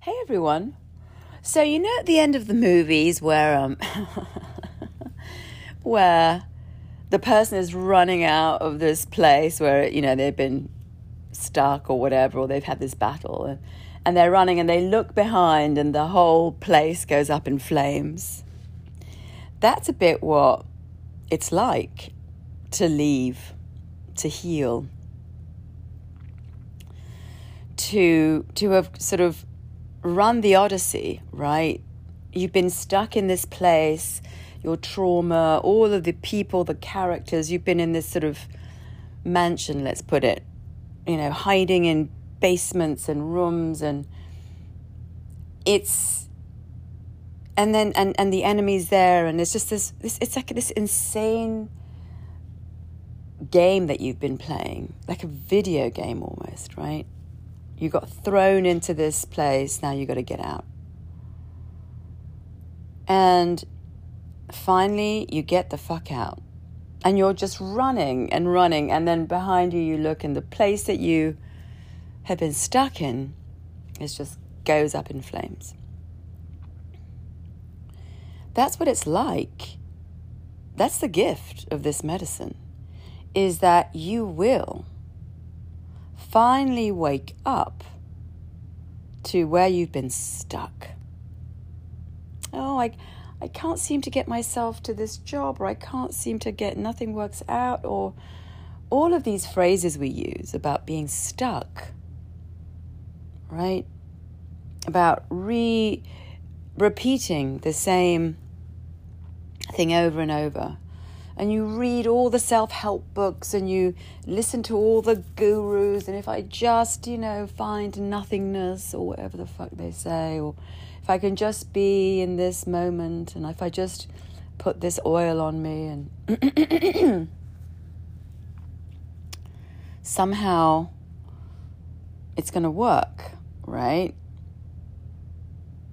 Hey everyone. So you know at the end of the movies where um where the person is running out of this place where you know they've been stuck or whatever or they've had this battle and, and they're running and they look behind and the whole place goes up in flames. That's a bit what it's like to leave, to heal. To to have sort of run the odyssey, right? You've been stuck in this place, your trauma, all of the people, the characters, you've been in this sort of mansion, let's put it, you know, hiding in basements and rooms and it's and then and and the enemy's there and it's just this, this it's like this insane game that you've been playing like a video game almost right you got thrown into this place, now you got to get out. And finally, you get the fuck out. And you're just running and running. And then behind you, you look, and the place that you have been stuck in is just goes up in flames. That's what it's like. That's the gift of this medicine, is that you will finally wake up to where you've been stuck. Oh, I, I can't seem to get myself to this job, or I can't seem to get, nothing works out, or all of these phrases we use about being stuck, right? About re repeating the same thing over and over and you read all the self help books and you listen to all the gurus. And if I just, you know, find nothingness or whatever the fuck they say, or if I can just be in this moment and if I just put this oil on me and somehow it's going to work, right?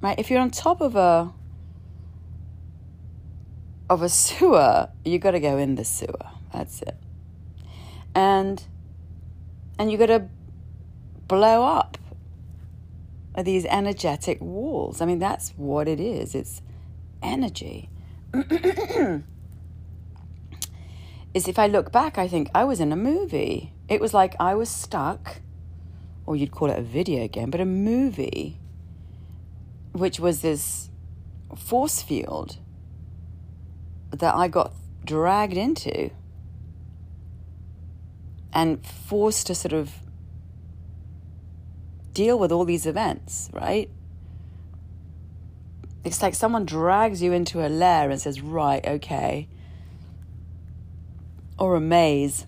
Right? If you're on top of a of a sewer, you got to go in the sewer. That's it. And and you got to blow up these energetic walls. I mean, that's what it is. It's energy. is if I look back, I think I was in a movie. It was like I was stuck, or you'd call it a video game, but a movie, which was this force field that I got dragged into and forced to sort of deal with all these events, right? It's like someone drags you into a lair and says, right, okay, or a maze,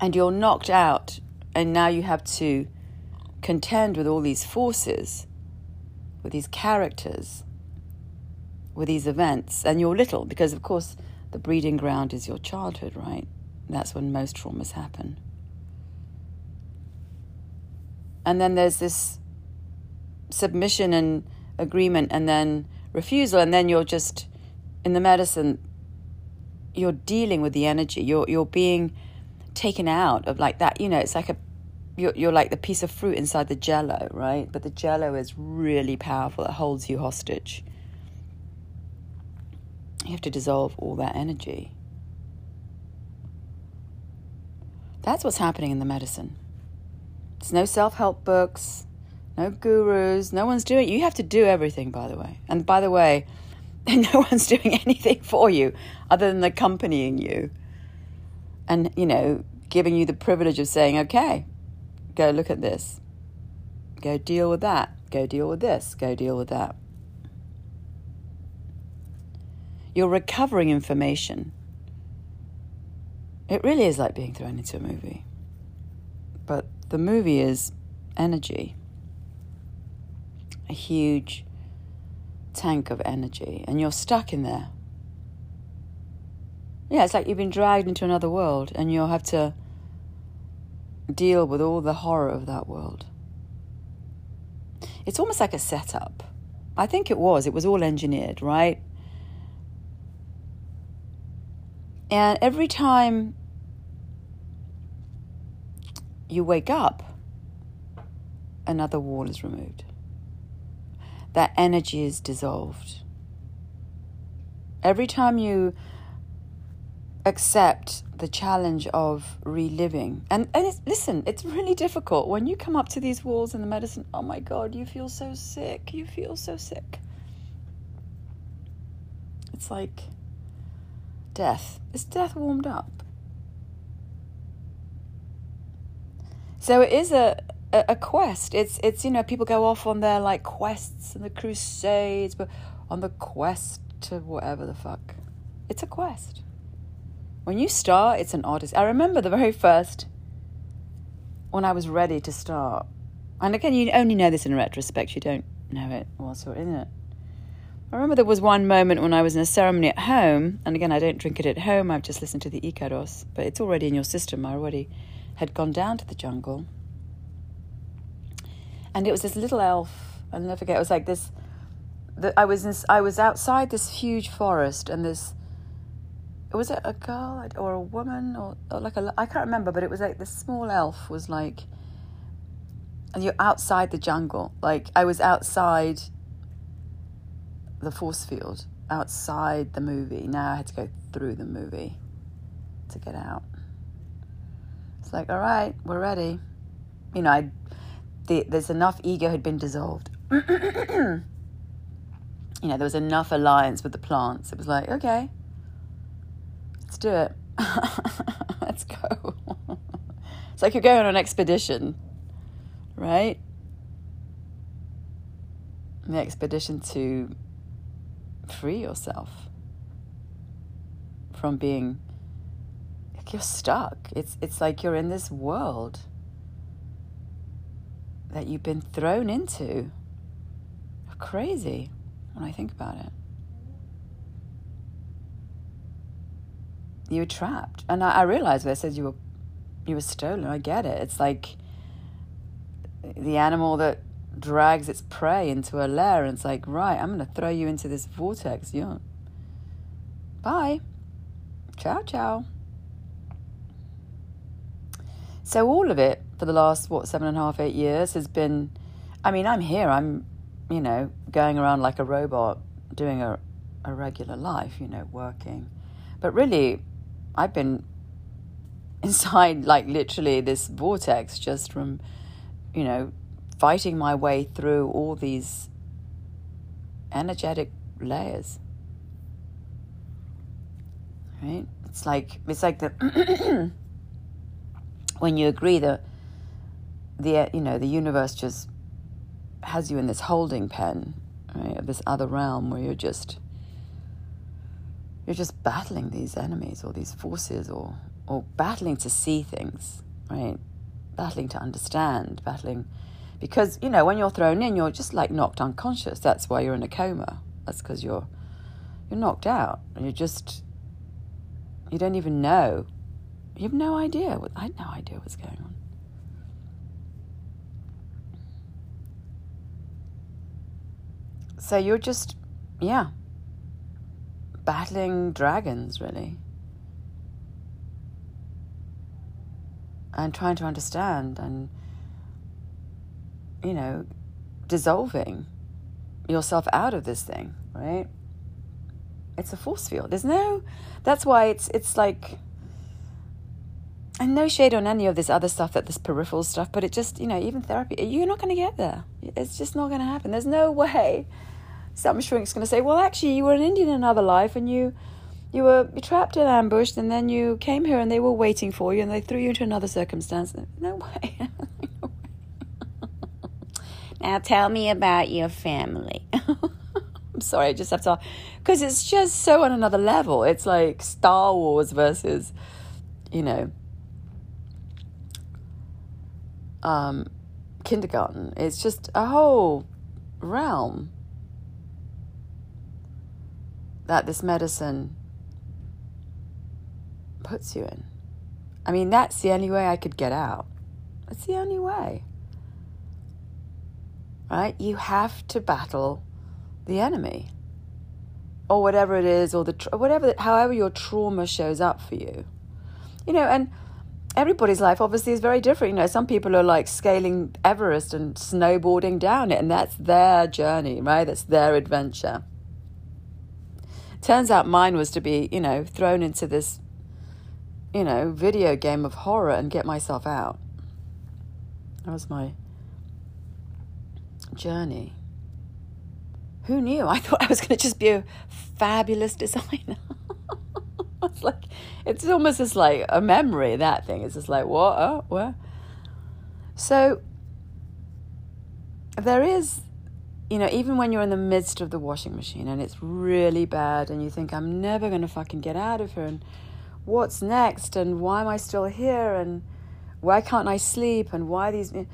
and you're knocked out, and now you have to contend with all these forces, with these characters with these events, and you're little, because of course the breeding ground is your childhood, right? That's when most traumas happen. And then there's this submission and agreement, and then refusal, and then you're just in the medicine. You're dealing with the energy. You're you're being taken out of like that. You know, it's like a you're, you're like the piece of fruit inside the jello, right? But the jello is really powerful. It holds you hostage. You have to dissolve all that energy. That's what's happening in the medicine. There's no self help books, no gurus, no one's doing You have to do everything, by the way. And by the way, no one's doing anything for you other than accompanying you and, you know, giving you the privilege of saying, okay, go look at this, go deal with that, go deal with this, go deal with that. You're recovering information. It really is like being thrown into a movie. But the movie is energy a huge tank of energy, and you're stuck in there. Yeah, it's like you've been dragged into another world, and you'll have to deal with all the horror of that world. It's almost like a setup. I think it was. It was all engineered, right? And every time you wake up another wall is removed. That energy is dissolved. Every time you accept the challenge of reliving, and, and it's, listen, it's really difficult. When you come up to these walls in the medicine, oh my God, you feel so sick. You feel so sick. It's like death. Is death warmed up? So it is a, a, a quest. It's it's you know people go off on their like quests and the crusades, but on the quest to whatever the fuck. It's a quest. When you start, it's an odyssey. I remember the very first when I was ready to start. And again, you only know this in retrospect. You don't know it whilst you're in it. I remember there was one moment when I was in a ceremony at home, and again, I don't drink it at home. I've just listened to the Icaros, but it's already in your system. I already had gone down to the jungle. And it was this little elf, I'll never forget, it was like this. The, I was in, I was outside this huge forest, and this was it a girl or a woman or, or like a I can't remember, but it was like this small elf was like, and you're outside the jungle. Like I was outside the force field, outside the movie. Now I had to go through the movie to get out. It's like, all right, we're ready. You know, I, the, there's enough ego had been dissolved. you know, there was enough alliance with the plants. It was like, okay, let's do it. let's go. it's like you're going on an expedition, right? The expedition to free yourself from being you're stuck. It's it's like you're in this world that you've been thrown into. Crazy when I think about it. You were trapped, and I, I realized when I said you were you were stolen. I get it. It's like the animal that drags its prey into a lair, and it's like, right, I'm going to throw you into this vortex. You, bye, ciao, ciao. So all of it for the last what seven and a half, eight years has been. I mean, I'm here. I'm, you know, going around like a robot, doing a, a regular life. You know, working, but really, I've been inside like literally this vortex just from, you know, fighting my way through all these energetic layers. Right? It's like it's like the when you agree that the you know the universe just has you in this holding pen, right, of this other realm where you're just you're just battling these enemies or these forces or or battling to see things, right? Battling to understand, battling because you know when you're thrown in, you're just like knocked unconscious. That's why you're in a coma. That's because you're you're knocked out and you're just you don't even know you have no idea. What, I had no idea what's going on. So you're just, yeah, battling dragons, really. And trying to understand and, you know, dissolving yourself out of this thing, right? It's a force field. There's no, that's why it's, it's like, and no shade on any of this other stuff that this peripheral stuff but it just you know even therapy you're not going to get there it's just not going to happen there's no way some shrink's going to say well actually you were an indian in another life and you you were trapped and ambushed and then you came here and they were waiting for you and they threw you into another circumstance no way now tell me about your family i'm sorry i just have to because it's just so on another level it's like star wars versus you know um, kindergarten. It's just a whole realm that this medicine puts you in. I mean, that's the only way I could get out. That's the only way. Right? You have to battle the enemy or whatever it is or the whatever however your trauma shows up for you. You know, and everybody's life obviously is very different. You know, some people are like scaling Everest and snowboarding down it, and that's their journey, right? That's their adventure. Turns out mine was to be, you know, thrown into this, you know, video game of horror and get myself out. That was my journey. Who knew? I thought I was going to just be a fabulous designer. it's like it's almost just like a memory. That thing. It's just like what? Oh, where? So there is, you know, even when you're in the midst of the washing machine and it's really bad, and you think I'm never going to fucking get out of here, and what's next, and why am I still here, and why can't I sleep, and why these. You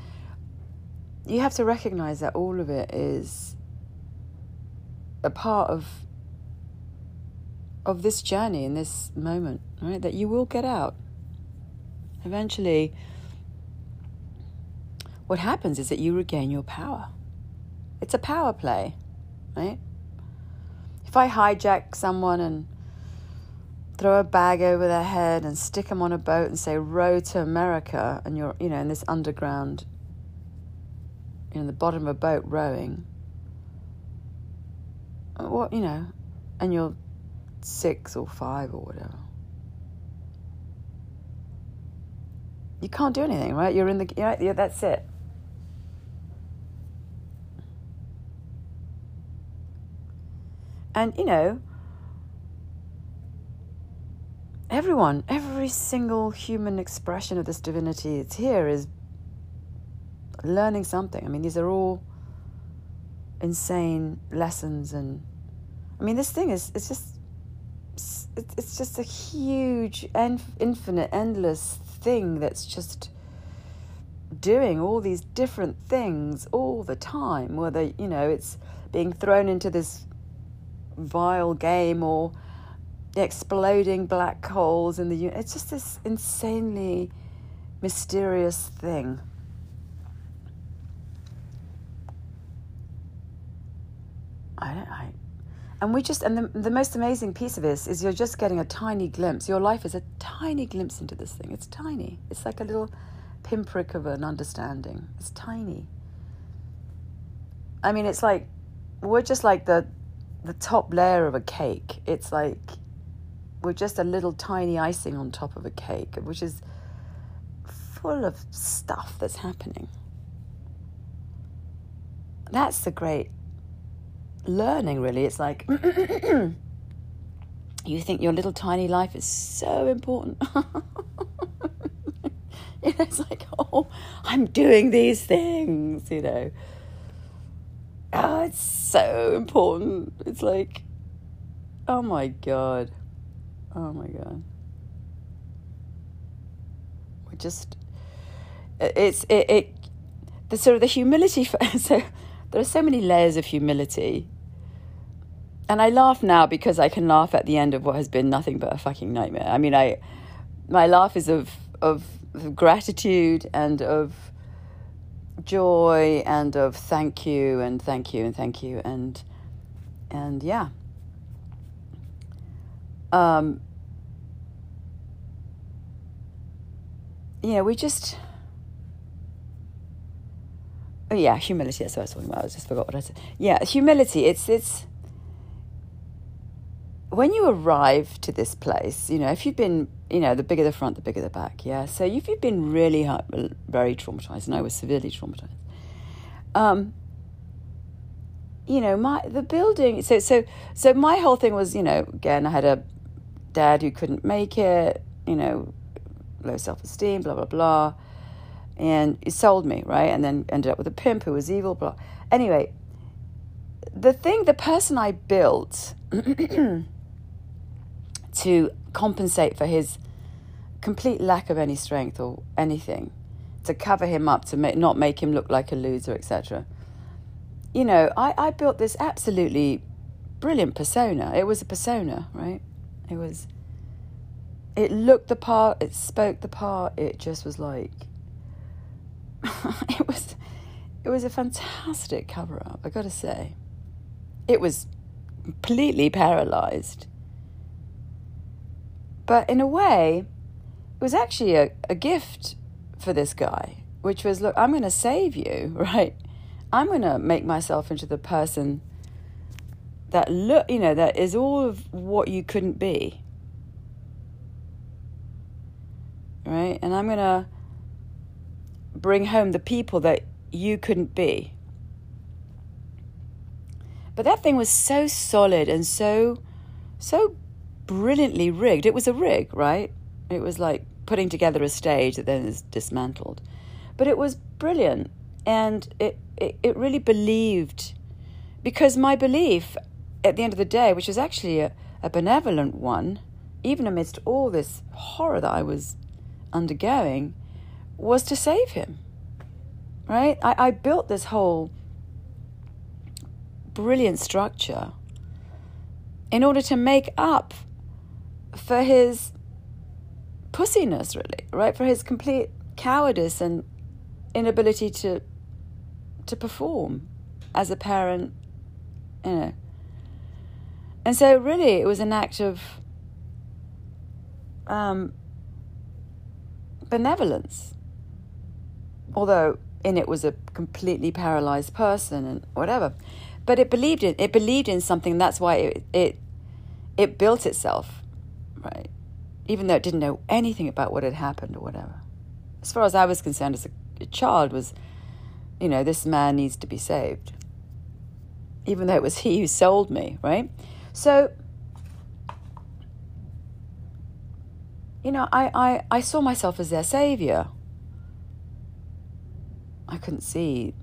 have to recognize that all of it is a part of of this journey in this moment, right? That you will get out. Eventually, what happens is that you regain your power. It's a power play, right? If I hijack someone and throw a bag over their head and stick them on a boat and say row to America, and you're you know in this underground, you know, the bottom of a boat rowing. Uh, what you know, and you're six or five or whatever. You can't do anything, right? You're in the yeah, yeah that's it. And you know, everyone, every single human expression of this divinity it's here is learning something. I mean, these are all insane lessons and I mean this thing is it's just it's just a huge, infinite, endless thing that's just doing all these different things all the time. Whether, you know, it's being thrown into this vile game or exploding black holes in the. It's just this insanely mysterious thing. I don't, I, and we just, and the, the most amazing piece of this is you're just getting a tiny glimpse. Your life is a tiny glimpse into this thing. It's tiny. It's like a little pinprick of an understanding. It's tiny. I mean, it's like, we're just like the, the top layer of a cake. It's like, we're just a little tiny icing on top of a cake, which is full of stuff that's happening. That's the great learning, really. It's like you think your little tiny life is so important. you know, it's like, oh, I'm doing these things, you know. Oh, it's so important. It's like, oh my God. Oh my God. We're just, it's, it, it the sort of the humility, for, so there are so many layers of humility and I laugh now because I can laugh at the end of what has been nothing but a fucking nightmare. I mean, I my laugh is of of, gratitude and of joy and of thank you and thank you and thank you and and yeah. Um, yeah, we just. Oh yeah, humility. That's what I was talking about. I just forgot what I said. Yeah, humility. It's it's when you arrive to this place, you know, if you've been, you know, the bigger the front, the bigger the back, yeah. So if you've been really very traumatized, and I was severely traumatized, um, you know, my the building. So so so my whole thing was, you know, again, I had a dad who couldn't make it, you know, low self esteem, blah blah blah, and he sold me right, and then ended up with a pimp who was evil, blah. Anyway, the thing, the person I built. to compensate for his complete lack of any strength or anything, to cover him up, to make, not make him look like a loser, etc. You know, I, I built this absolutely brilliant persona. It was a persona, right? It was. It looked the part. It spoke the part. It just was like. it was. It was a fantastic cover up. I got to say. It was completely paralyzed but in a way, it was actually a, a gift for this guy, which was look, I'm going to save you, right? I'm going to make myself into the person that look, you know, that is all of what you couldn't be. Right? And I'm going to bring home the people that you couldn't be. But that thing was so solid and so so brilliantly rigged. It was a rig, right? It was like putting together a stage that then is dismantled. But it was brilliant and it, it, it really believed because my belief at the end of the day, which was actually a, a benevolent one, even amidst all this horror that I was undergoing, was to save him. Right? I, I built this whole brilliant structure in order to make up for his pussiness, really, right? For his complete cowardice and inability to to perform as a parent, you know. And so, really, it was an act of um, benevolence. Although in it was a completely paralyzed person and whatever, but it believed in it believed in something. That's why it it it built itself, right? Even though it didn't know anything about what had happened or whatever. As far as I was concerned, as a, child, was you know this man needs to be saved. Even though it was he who sold me, right? So, you know, I, I, I saw myself as their savior. I couldn't see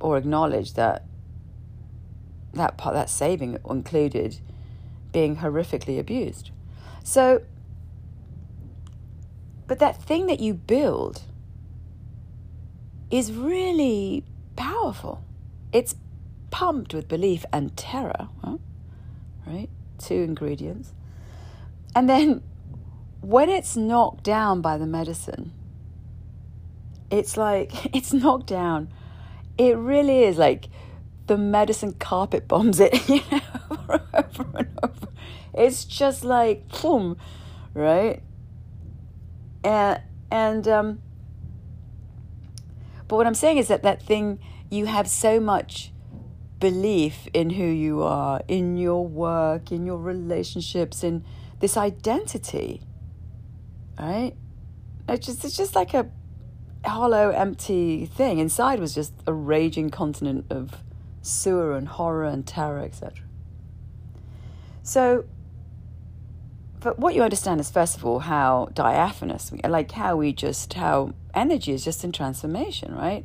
or acknowledge that that part, that saving included being horrifically abused. So, but that thing that you build is really powerful. It's pumped with belief and terror. Huh? right? Two ingredients. And then when it's knocked down by the medicine, it's like, it's knocked down. It really is like the medicine carpet bombs it, you know, over and over. It's just like, boom, right? And, and, um, but what I'm saying is that that thing, you have so much belief in who you are, in your work, in your relationships, in this identity. Right? It's just it's just like a hollow, empty thing. Inside was just a raging continent of sewer and horror and terror, etc. So, but what you understand is first of all how diaphanous, we, like how we just how energy is just in transformation, right?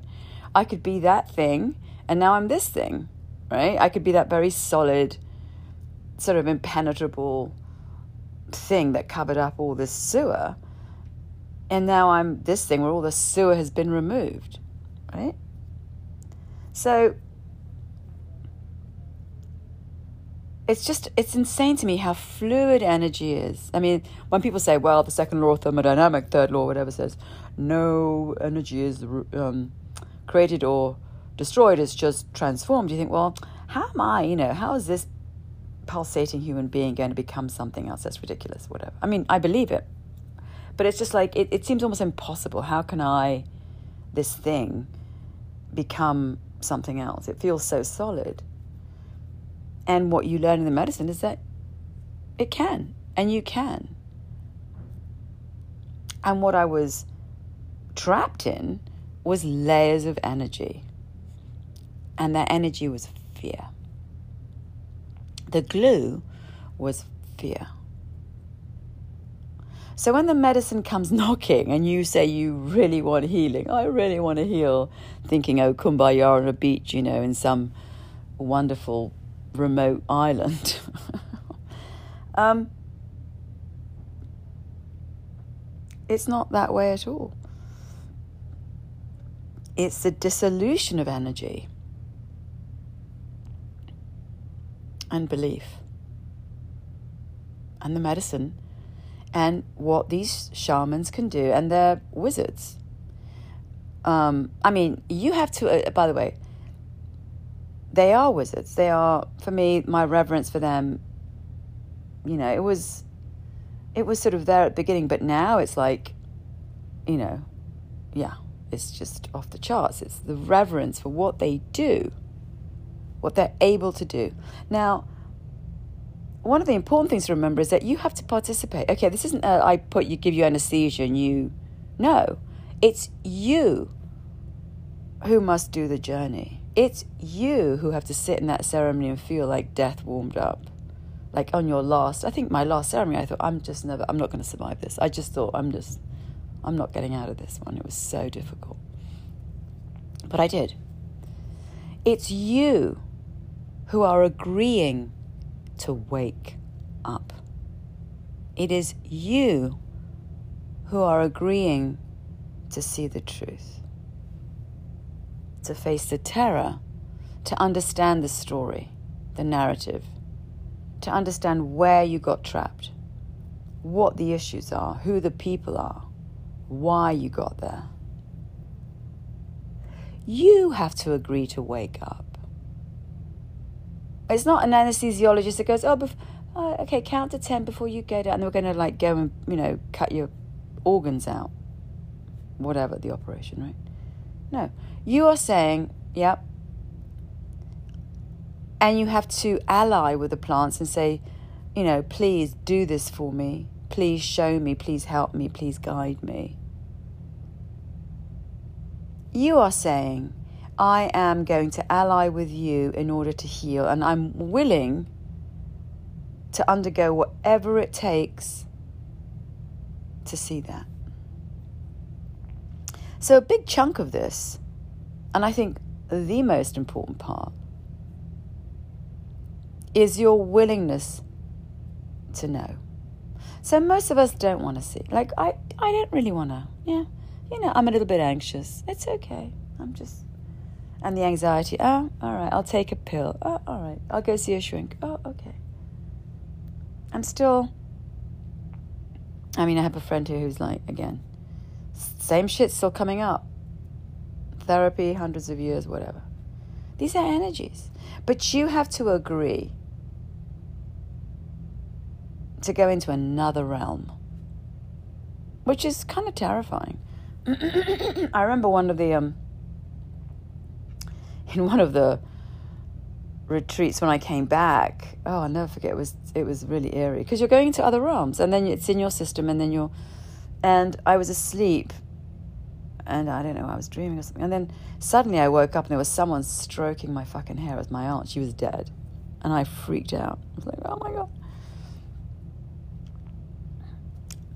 I could be that thing, and now I'm this thing right? I could be that very solid, sort of impenetrable thing that covered up all this sewer. And now I'm this thing where all the sewer has been removed, right? So it's just it's insane to me how fluid energy is. I mean, when people say, "Well, the second law of thermodynamic, third law, whatever says, no energy is um, created or destroyed, it's just transformed. You think, well, how am I, you know, how is this pulsating human being going to become something else? That's ridiculous, whatever. I mean, I believe it. But it's just like, it, it seems almost impossible. How can I, this thing, become something else? It feels so solid. And what you learn in the medicine is that it can, and you can. And what I was trapped in was layers of energy and that energy was fear. The glue was fear. So when the medicine comes knocking and you say you really want healing, I really want to heal, thinking, oh, kumbaya on a beach, you know, in some wonderful remote island. um, it's not that way at all. It's the dissolution of energy. and belief and the medicine and what these shamans can do and they're wizards um, i mean you have to uh, by the way they are wizards they are for me my reverence for them you know it was it was sort of there at the beginning, but now it's like, you know, yeah, it's just off the charts. It's the reverence for what they do, what they're able to do. Now, one of the important things to remember is that you have to participate. Okay, this isn't a, I put you give you anesthesia and you no. It's you who must do the journey. It's you who have to sit in that ceremony and feel like death warmed up. Like on your last, I think my last ceremony, I thought, I'm just never, I'm not going to survive this. I just thought, I'm just, I'm not getting out of this one. It was so difficult. But I did. It's you who are agreeing to wake up. It is you who are agreeing to see the truth, to face the terror, to understand the story, the narrative, to understand where you got trapped, what the issues are, who the people are, why you got there. You have to agree to wake up. It's not an anesthesiologist that goes, oh, bef- uh, okay, count to 10 before you go down. And we're going to like go and, you know, cut your organs out. Whatever the operation, right? No. You are saying, yep. And you have to ally with the plants and say, you know, please do this for me. Please show me. Please help me. Please guide me. You are saying, I am going to ally with you in order to heal, and I'm willing to undergo whatever it takes to see that. So, a big chunk of this, and I think the most important part, is your willingness to know. So, most of us don't want to see. Like, I, I don't really want to. Yeah. You know, I'm a little bit anxious. It's okay. I'm just and the anxiety. Oh, all right, I'll take a pill. Oh, all right, I'll go see a shrink. Oh, okay. I'm still. I mean, I have a friend here who's like, again, same shit still coming up. Therapy, hundreds of years, whatever. These are energies. But you have to agree to go into another realm, which is kind of terrifying. I remember one of the um, in one of the retreats when I came back. Oh, I'll never forget. It was it was really eerie because you're going into other realms, and then it's in your system, and then you're. And I was asleep, and I don't know, I was dreaming or something, and then suddenly I woke up and there was someone stroking my fucking hair. It was my aunt. She was dead, and I freaked out. I was like, oh my god.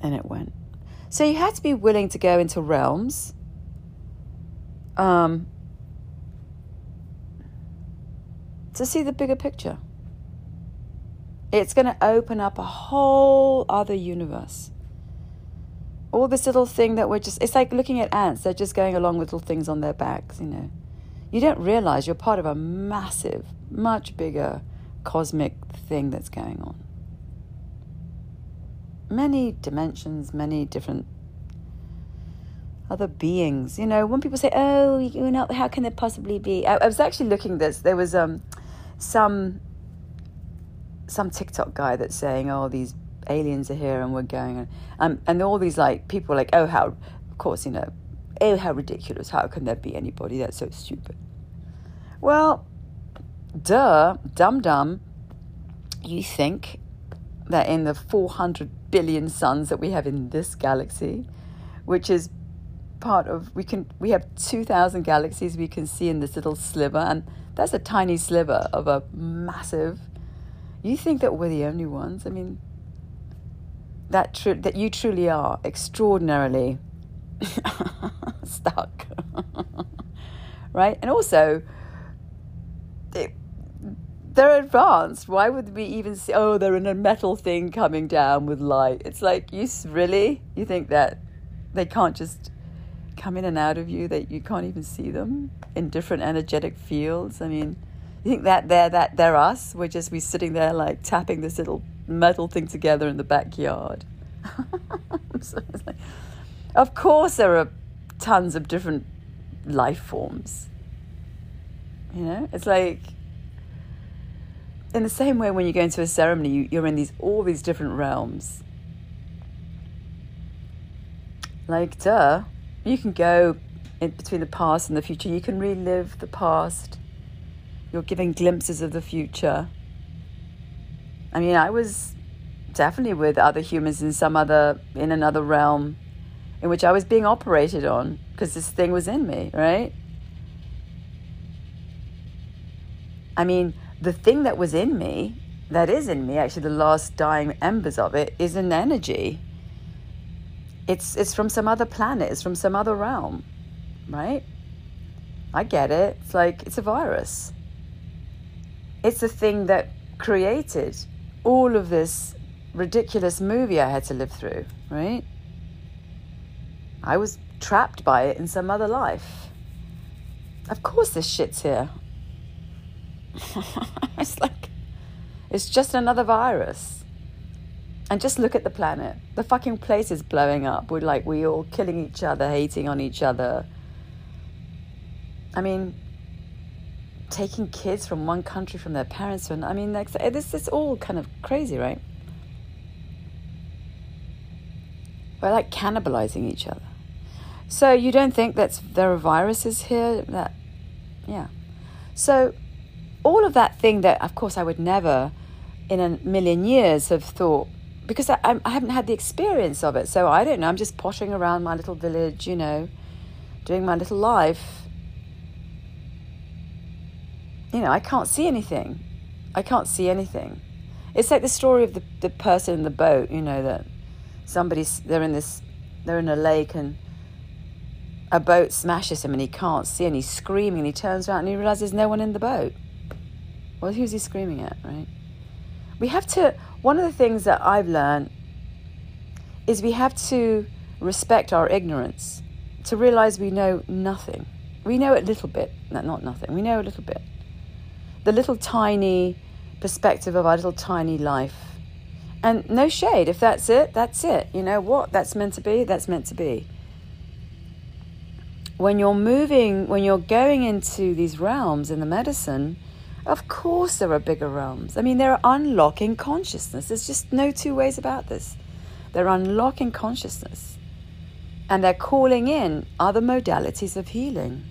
And it went. So you had to be willing to go into realms. Um, to see the bigger picture. It's going to open up a whole other universe. All this little thing that we're just, it's like looking at ants. They're just going along with little things on their backs, you know. You don't realize you're part of a massive, much bigger cosmic thing that's going on. Many dimensions, many different other beings. You know, when people say, "Oh, you know, how can there possibly be?" I, I was actually looking this. There was um, some some TikTok guy that's saying, "Oh, these aliens are here and we're going," and um, and all these like people like, "Oh, how of course you know, oh how ridiculous! How can there be anybody that's so stupid?" Well, duh, dum dum. You think that in the 400 billion suns that we have in this galaxy, which is part of we can we have 2000 galaxies we can see in this little sliver and that's a tiny sliver of a massive. You think that we're the only ones? I mean, that tr- that you truly are extraordinarily stuck, right? And also, it, they're advanced. Why would we even see? Oh, they're in a metal thing coming down with light. It's like you really you think that they can't just come in and out of you that you can't even see them in different energetic fields. I mean, you think that they're that they're us? We're just we sitting there like tapping this little metal thing together in the backyard. so like, of course, there are tons of different life forms. You know, it's like in the same way when you go into a ceremony, you, you're in these all these different realms Like, duh. You can go in between the past and the future. You can relive the past. You're giving glimpses of the future. I mean, I was definitely with other humans in some other, in another realm in which I was being operated on because this thing was in me, right? I mean, the thing that was in me, that is in me, actually, the last dying embers of it, is an energy. It's, it's from some other planet, it's from some other realm, right? I get it. It's like, it's a virus. It's the thing that created all of this ridiculous movie I had to live through, right? I was trapped by it in some other life. Of course, this shit's here. it's like, it's just another virus. And just look at the planet. The fucking place is blowing up. We're like, we all killing each other, hating on each other. I mean, taking kids from one country from their parents. And I mean, like, eh, this is all kind of crazy, right? We're like cannibalizing each other. So you don't think that there are viruses here? That, yeah. So all of that thing that, of course, I would never in a million years have thought because I, I haven't had the experience of it. So I don't know. I'm just pottering around my little village, you know, doing my little life. You know, I can't see anything. I can't see anything. It's like the story of the, the person in the boat, you know, that somebody's, they're in this, they're in a lake and a boat smashes him and he can't see and he's screaming and he turns around and he realizes there's no one in the boat. Well, who's he screaming at, right? We have to, one of the things that I've learned is we have to respect our ignorance, to realize we know nothing. We know a little bit, no, not nothing, we know a little bit. The little tiny perspective of our little tiny life. And no shade, if that's it, that's it. You know what? That's meant to be, that's meant to be. When you're moving, when you're going into these realms in the medicine, of course, there are bigger realms. I mean, they're unlocking consciousness. There's just no two ways about this. They're unlocking consciousness. And they're calling in other modalities of healing.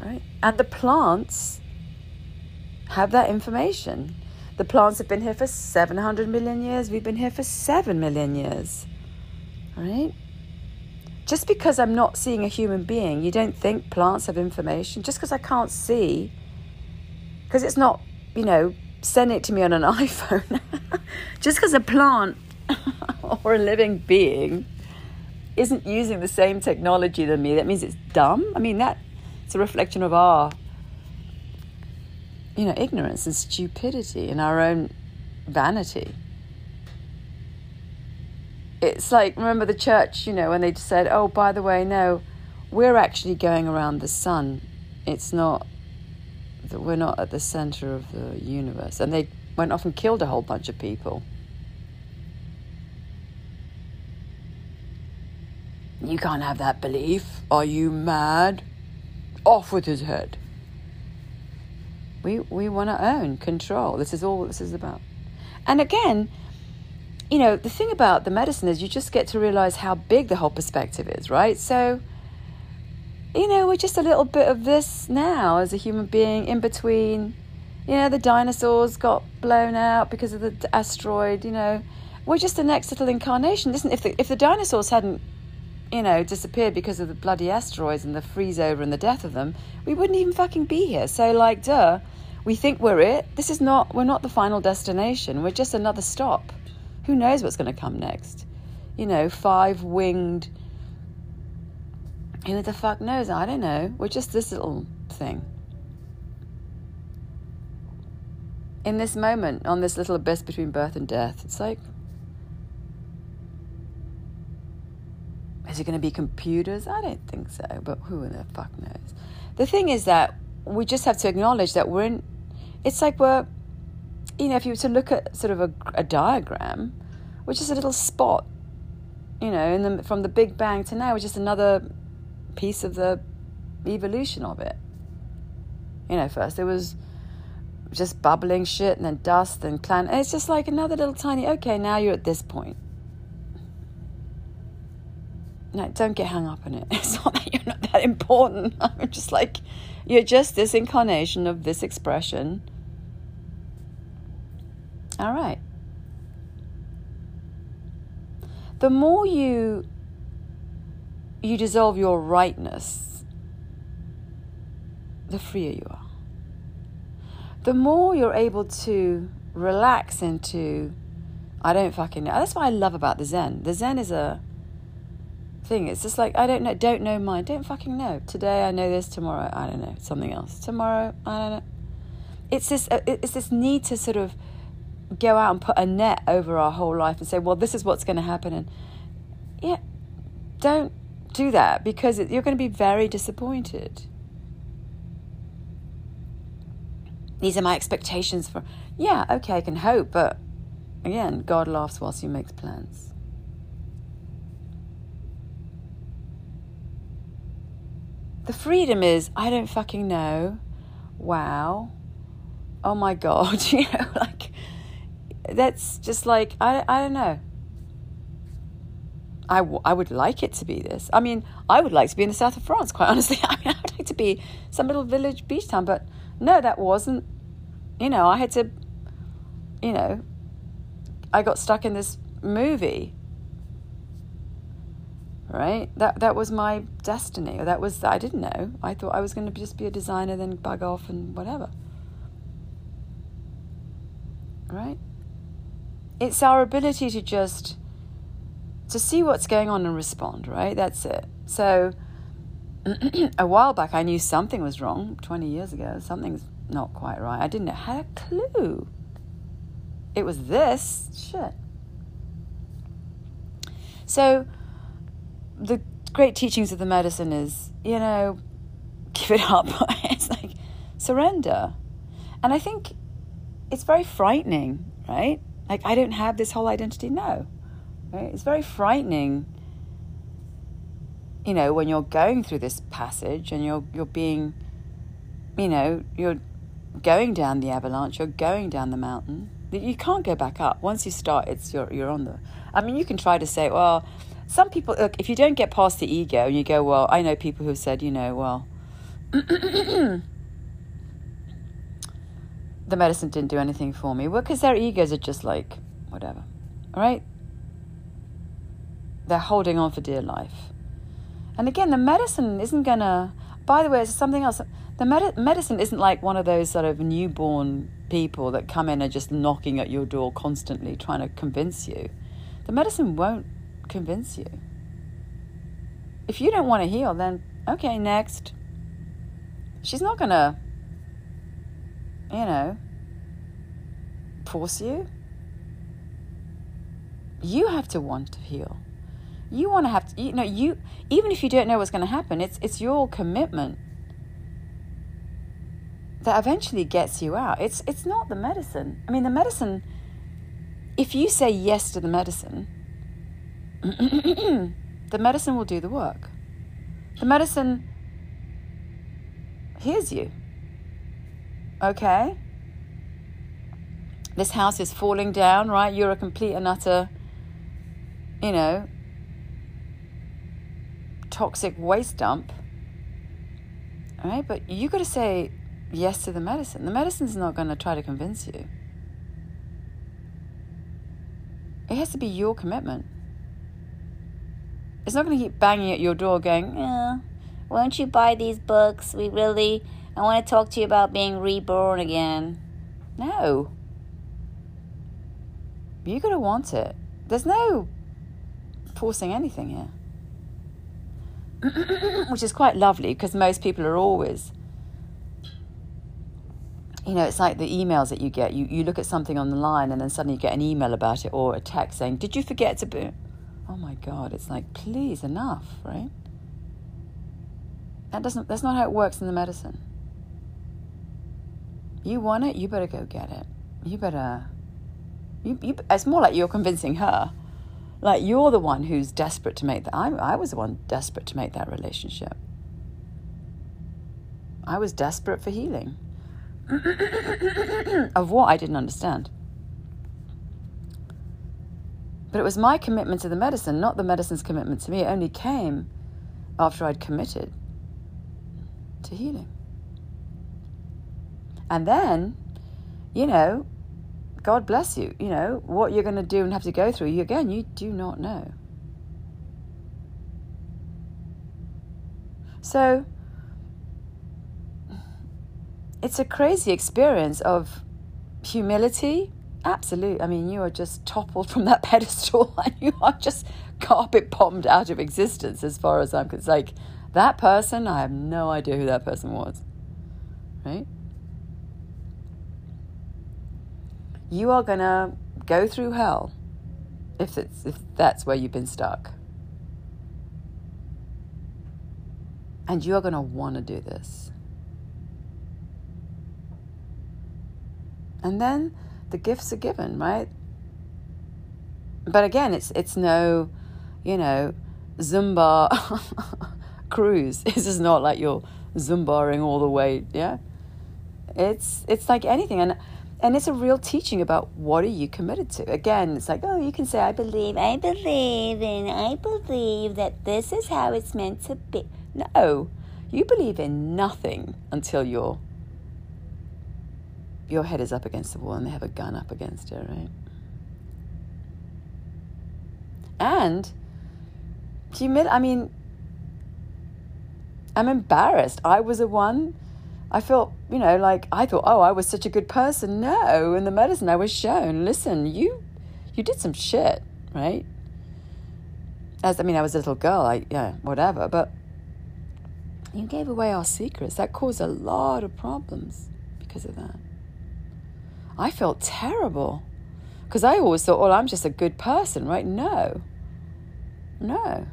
Right? And the plants have that information. The plants have been here for 700 million years. We've been here for 7 million years. Right? just because I'm not seeing a human being, you don't think plants have information. Just because I can't see, because it's not, you know, send it to me on an iPhone. just because a plant or a living being isn't using the same technology than me, that means it's dumb. I mean, that it's a reflection of our, you know, ignorance and stupidity and our own vanity it's like remember the church, you know, when they said, "Oh, by the way, no, we're actually going around the sun. It's not that we're not at the center of the universe." And they went off and killed a whole bunch of people. You can't have that belief. Are you mad? Off with his head. We we want to own control. This is all this is about. And again, you know, the thing about the medicine is you just get to realize how big the whole perspective is, right? So, you know, we're just a little bit of this now as a human being in between. You know, the dinosaurs got blown out because of the asteroid, you know. We're just the next little incarnation. Listen, if the, if the dinosaurs hadn't, you know, disappeared because of the bloody asteroids and the freeze over and the death of them, we wouldn't even fucking be here. So, like, duh, we think we're it. This is not, we're not the final destination. We're just another stop. Who knows what's going to come next? You know, five winged. Who the fuck knows? I don't know. We're just this little thing. In this moment, on this little abyss between birth and death, it's like, is it going to be computers? I don't think so, but who the fuck knows? The thing is that we just have to acknowledge that we're in, it's like we're you know, if you were to look at sort of a, a diagram, which is a little spot, you know, in the, from the Big Bang to now, which is another piece of the evolution of it. You know, first there was just bubbling shit and then dust and planet. It's just like another little tiny, okay, now you're at this point. No, don't get hung up on it. It's not that you're not that important. I'm just like, you're just this incarnation of this expression. All right. The more you you dissolve your rightness, the freer you are. The more you're able to relax into, I don't fucking know. That's what I love about the Zen. The Zen is a thing. It's just like I don't know, don't know mine, don't fucking know. Today I know this, tomorrow I don't know something else. Tomorrow I don't know. It's this, uh, it's this need to sort of go out and put a net over our whole life and say, well, this is what's going to happen, and yeah, don't do that because you're going to be very disappointed. These are my expectations for. Yeah, okay, I can hope, but again, God laughs whilst He makes plans. The freedom is, I don't fucking know. Wow. Oh my God. you know, like, that's just like, I, I don't know. I, w- I would like it to be this. I mean, I would like to be in the south of France, quite honestly. I mean, I would like to be some little village beach town, but no, that wasn't. You know, I had to, you know, I got stuck in this movie right? That that was my destiny, or that was I didn't know. I thought I was going to just be a designer, then bug off and whatever. Right? It's our ability to just to see what's going on and respond. Right? That's it. So a while back, I knew something was wrong. Twenty years ago, something's not quite right. I didn't have a clue. It was this shit. So the great teachings of the medicine is, you know, give it up. it's like surrender. And I think it's very frightening, right? Like, I don't have this whole identity. No. Right? It's very frightening, you know, when you're going through this passage and you're, you're being, you know, you're going down the avalanche, you're going down the mountain. You can't go back up. Once you start, it's you're, you're on the. I mean, you can try to say, well, some people look if you don't get past the ego and you go well i know people who've said you know well the medicine didn't do anything for me. Well because their egos are just like whatever all right they're holding on for dear life. And again the medicine isn't gonna by the way it's something else the med- medicine isn't like one of those sort of newborn people that come in and just knocking at your door constantly trying to convince you. The medicine won't convince you. If you don't want to heal, then okay, next. She's not going to, you know, force you. You have to want to heal. You want to have to, you know, you, even if you don't know what's going to happen, it's, it's your commitment that eventually gets you out. It's, it's not the medicine. I mean, the medicine, if you say yes to the medicine, the medicine will do the work. The medicine hears you. Okay? This house is falling down, right? You're a complete and utter, you know, toxic waste dump. All right? But you got to say yes to the medicine. The medicine's not going to try to convince you. It has to be your commitment. It's not going to keep banging at your door going, yeah, won't you buy these books? We really, I want to talk to you about being reborn again. No. You're going to want it. There's no forcing anything here. Which is quite lovely because most people are always you know, it's like the emails that you get. You, you look at something on the line and then suddenly you get an email about it or a text saying, Did you forget to be? Oh my God, it's like, please, enough, right? That doesn't, that's not how it works in the medicine. You want it, you better go get it. You better, you, you, it's more like you're convincing her. Like you're the one who's desperate to make that. I, I was the one desperate to make that relationship. I was desperate for healing. of what I didn't understand. But it was my commitment to the medicine, not the medicine's commitment to me. It only came after I'd committed to healing. And then, you know, God bless you, you know, what you're going to do and have to go through, you, again, you do not know. So, it's a crazy experience of humility. Absolute. I mean, you are just toppled from that pedestal and you are just carpet bombed out of existence as far as I'm concerned. Like, that person, I have no idea who that person was. Right? You are going to go through hell if, it's, if that's where you've been stuck. And you are going to want to do this. And then the gifts are given, right? But again, it's it's no, you know, Zumba cruise. This is not like you're Zumbaing all the way, yeah? It's it's like anything and and it's a real teaching about what are you committed to. Again, it's like, oh, you can say, I believe, I believe, and I believe that this is how it's meant to be. No, you believe in nothing until you're your head is up against the wall and they have a gun up against it, right? And do you humid I mean I'm embarrassed. I was a one I felt, you know, like I thought, oh, I was such a good person. No, in the medicine I was shown, listen, you you did some shit, right? As I mean, I was a little girl, I yeah, whatever, but you gave away our secrets. That caused a lot of problems because of that. I felt terrible because I always thought, well, I'm just a good person, right? No, no.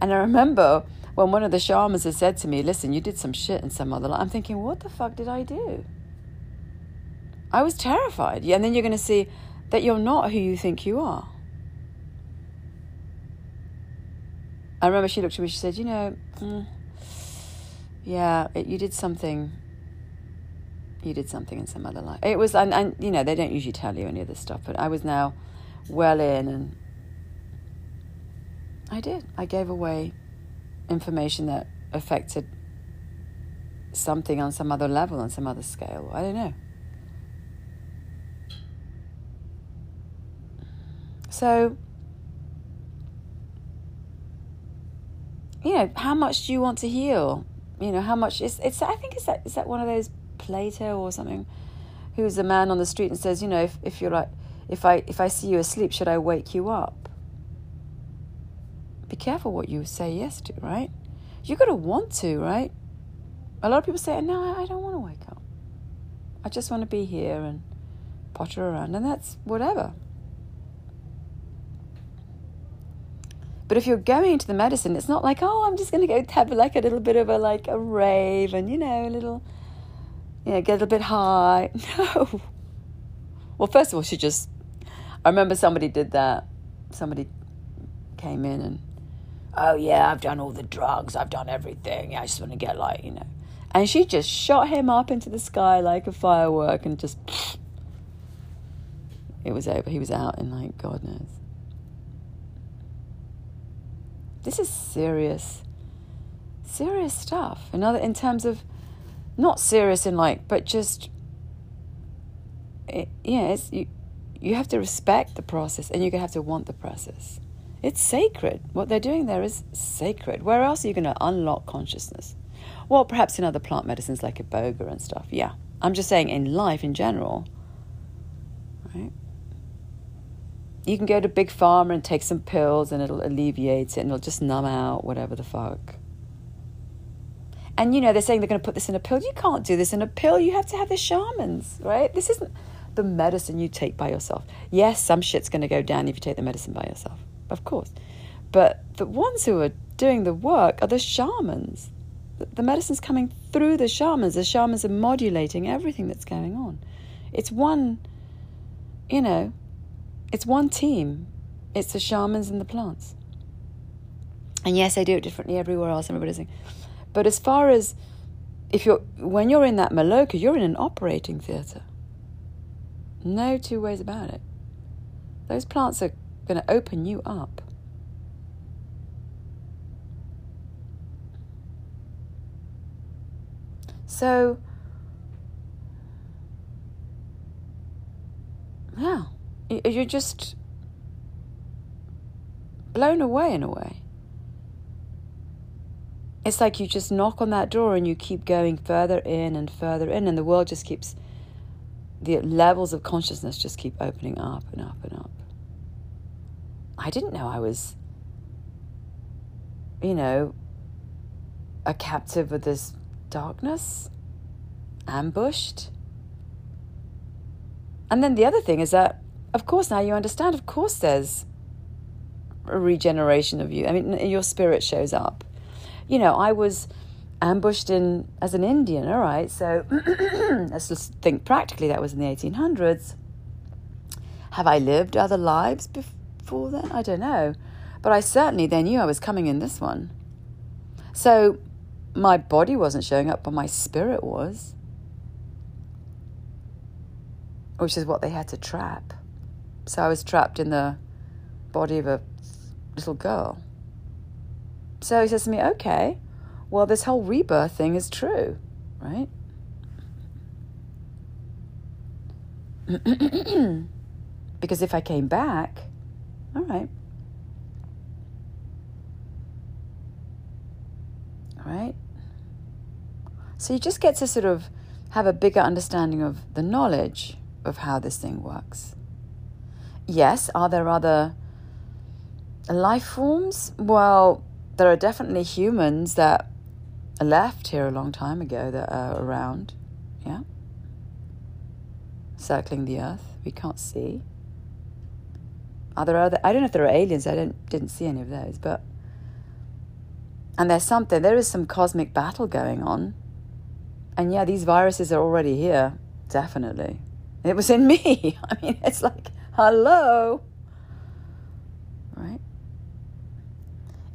And I remember when one of the shamans had said to me, listen, you did some shit in some other life. I'm thinking, what the fuck did I do? I was terrified. And then you're going to see that you're not who you think you are. I remember she looked at me, she said, you know, mm, yeah, it, you did something you did something in some other life. It was, and, and you know, they don't usually tell you any of this stuff, but I was now well in and I did. I gave away information that affected something on some other level, on some other scale. I don't know. So, you know, how much do you want to heal? You know, how much is it's I think is that is that one of those Plato or something, who's a man on the street and says, you know, if, if you're like, if I if I see you asleep, should I wake you up? Be careful what you say yes to, right? You're gonna want to, right? A lot of people say, no, I don't want to wake up. I just want to be here and potter around, and that's whatever. But if you're going into the medicine, it's not like, oh, I'm just going to go have like a little bit of a like a rave and you know a little you know, get a little bit high. No. Well, first of all, she just, I remember somebody did that. Somebody came in and, oh yeah, I've done all the drugs, I've done everything. I just want to get like, you know. And she just shot him up into the sky like a firework and just, it was over. He was out in like, God knows. This is serious, serious stuff. Another, in terms of, not serious in like, but just, it, yeah, you, you have to respect the process and you're to have to want the process. It's sacred. What they're doing there is sacred. Where else are you to unlock consciousness? Well, perhaps in other plant medicines like iboga and stuff. Yeah. I'm just saying in life in general, right? You can go to Big Pharma and take some pills and it'll alleviate it and it'll just numb out whatever the fuck. And you know, they're saying they're going to put this in a pill. You can't do this in a pill. You have to have the shamans, right? This isn't the medicine you take by yourself. Yes, some shit's going to go down if you take the medicine by yourself, of course. But the ones who are doing the work are the shamans. The medicine's coming through the shamans. The shamans are modulating everything that's going on. It's one, you know, it's one team. It's the shamans and the plants. And yes, they do it differently everywhere else. Everybody's saying, but as far as if you're when you're in that maloka, you're in an operating theatre. No two ways about it. Those plants are going to open you up. So, yeah, you're just blown away in a way. It's like you just knock on that door and you keep going further in and further in, and the world just keeps, the levels of consciousness just keep opening up and up and up. I didn't know I was, you know, a captive of this darkness, ambushed. And then the other thing is that, of course, now you understand, of course, there's a regeneration of you. I mean, your spirit shows up. You know, I was ambushed in as an Indian, all right, so let's just think practically that was in the 1800s. Have I lived other lives before then? I don't know. But I certainly then knew I was coming in this one. So my body wasn't showing up, but my spirit was, which is what they had to trap. So I was trapped in the body of a little girl. So he says to me, okay, well, this whole rebirth thing is true, right? because if I came back, all right. All right. So you just get to sort of have a bigger understanding of the knowledge of how this thing works. Yes, are there other life forms? Well, there are definitely humans that left here a long time ago that are around. Yeah. Circling the earth. We can't see. Are there other I don't know if there are aliens, I didn't didn't see any of those, but and there's something there is some cosmic battle going on and yeah, these viruses are already here, definitely. It was in me. I mean, it's like, hello. Right?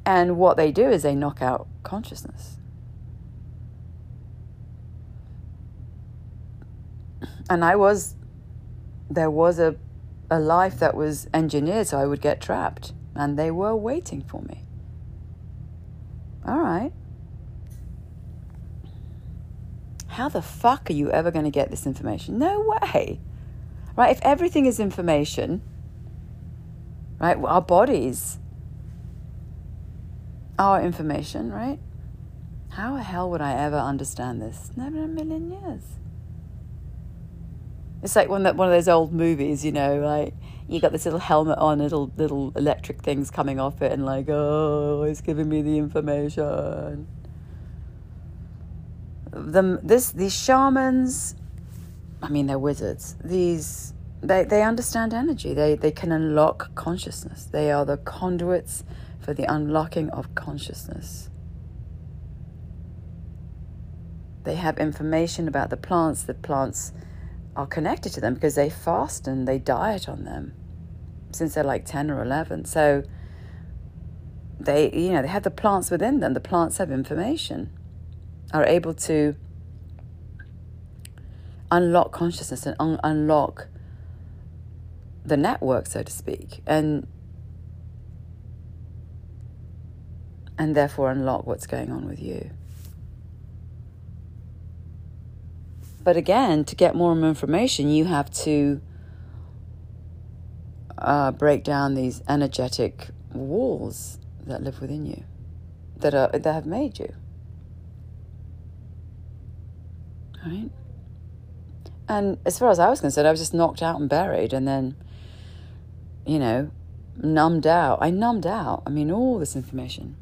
And what they do is they knock out consciousness. And I was, there was a, a life that was engineered so I would get trapped. And they were waiting for me. All right. how the fuck are you ever going to get this information? No way. Right? If everything is information, right? Our bodies are information, right? How the hell would I ever understand this? Never in a million years. It's like one that one of those old movies, you know, like you got this little helmet on, little little electric things coming off it, and like, oh, it's giving me the information the this these shamans i mean they're wizards these they they understand energy they they can unlock consciousness they are the conduits for the unlocking of consciousness. They have information about the plants the plants are connected to them because they fast and they diet on them since they're like 10 or 11 so they you know they have the plants within them. The plants have information are able to unlock consciousness and un- unlock the network, so to speak, and and therefore unlock what's going on with you. But again, to get more information, you have to uh, break down these energetic walls that live within you, that are that have made you. Right? And as far as I was concerned, I was just knocked out and buried and then, you know, numbed out. I numbed out. I mean, all this information.